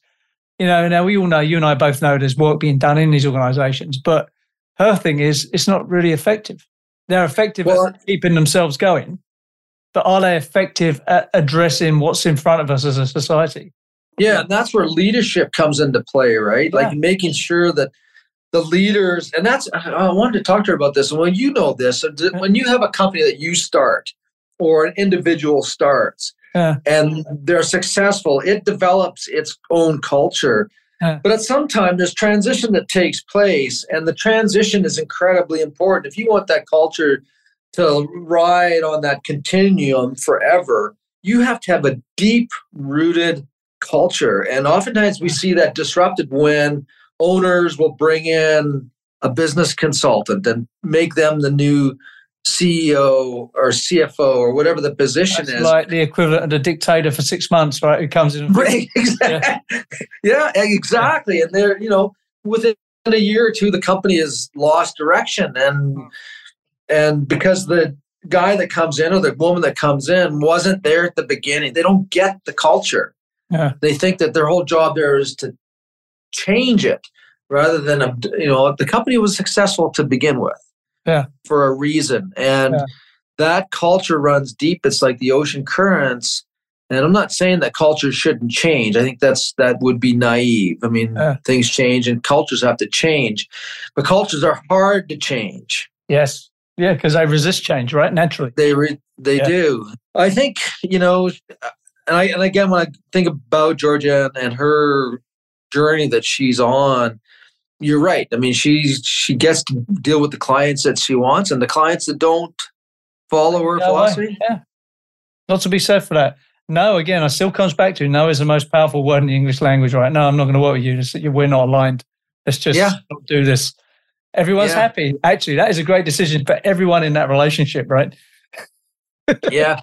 D: You know, now we all know, you and I both know there's work being done in these organizations, but her thing is it's not really effective. They're effective
C: Well,
D: at keeping themselves going, but are they effective at addressing what's in front of us as a society?
C: Yeah, and that's where leadership comes into play, right? Like making sure that the leaders, and that's I wanted to talk to her about this. And when you know this, when you have a company that you start or an individual starts And they're successful, it develops its own culture. But at some time, there's transition that takes place, and the transition is incredibly important. If you want that culture to ride on that continuum forever, you have to have a deep rooted culture. And oftentimes we see that disrupted when owners will bring in a business consultant and make them the new CEO or CFO or whatever the position
D: That's
C: is.
D: like the equivalent of a dictator for six months, right? Who comes in
C: Right, exactly. Yeah. exactly. And they're, you know, within a year or two, the company has lost direction. And hmm. and because the guy that comes in or the woman that comes in wasn't there at the beginning, they don't get the culture.
D: Yeah.
C: They think that their whole job there is to change it rather than, you know, the company was successful to begin with
D: Yeah.
C: for a reason. And
D: Yeah.
C: that culture runs deep. It's like the ocean currents. And I'm not saying that culture shouldn't change. I think that's that would be naive. I mean,
D: Yeah.
C: things change and cultures have to change, but cultures are hard to change.
D: Yes. Yeah, because they resist change, right? Naturally.
C: They re- they
D: Yeah.
C: do. I think you know, and I and again when I think about Georgia and her journey that she's on, you're right. I mean, she's she gets to deal with the clients that she wants and the clients that don't follow her
D: Yeah,
C: philosophy.
D: Yeah. Not to be said for that. No, again, I still comes back to no is the most powerful word in the English language, right? No, I'm not going to work with you. We're not aligned. Let's just
C: Yeah.
D: do this. Everyone's
C: Yeah.
D: happy. Actually, that is a great decision for everyone in that relationship, right?
C: yeah.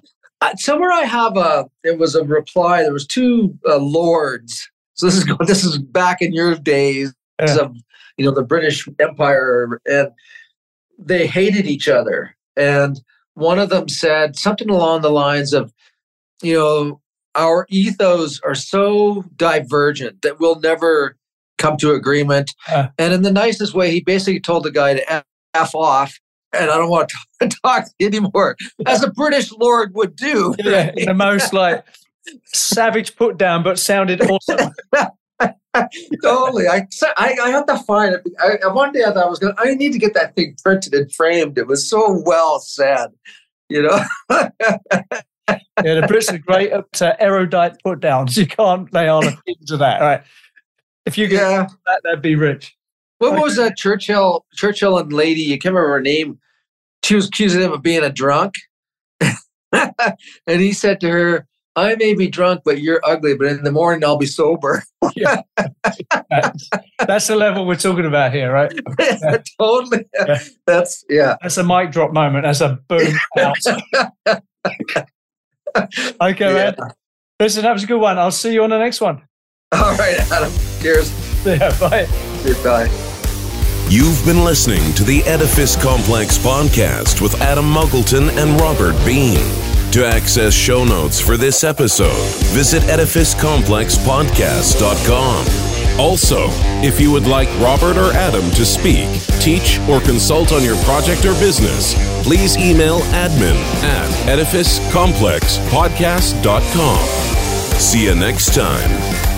C: Somewhere I have a. there was a reply. There was two uh, lords. So this is this is back in your days
D: Yeah.
C: of you know the British Empire, and they hated each other. And one of them said something along the lines of, you know, our ethos are so divergent that we'll never come to agreement.
D: Uh.
C: and in the nicest way, he basically told the guy to f, off. And I don't want to talk anymore, as a British lord would do.
D: Yeah, in the most like savage put down, but sounded awesome.
C: totally. I, I I have to find it. I, one day I thought I was going. to I need to get that thing printed and framed. It was so well said. You know.
D: Yeah, the Brits are great at uh, erudite put downs. You can't lay on into that, right? If you get
C: yeah.
D: that, that'd be rich.
C: What was that Churchill? Churchill and lady. You can't remember her name. She was accusing him of being a drunk, and he said to her, "I may be drunk, but you're ugly. But in the morning, I'll be sober."
D: That's, that's the level we're talking about here, right?
C: totally.
D: Yeah.
C: That's yeah.
D: That's a mic drop moment. That's a boom out. Okay,
C: Yeah.
D: man. Listen, that was a good one. I'll see you on the next one.
C: All right, Adam. Cheers.
D: Yeah, bye.
C: Goodbye.
B: You've been listening to the Edifice Complex podcast with Adam Muggleton and Robert Bean. To access show notes for this episode, visit edificecomplexpodcast.com. Also, if you would like Robert or Adam to speak, teach, or consult on your project or business, please email admin at edificecomplexpodcast.com. See you next time.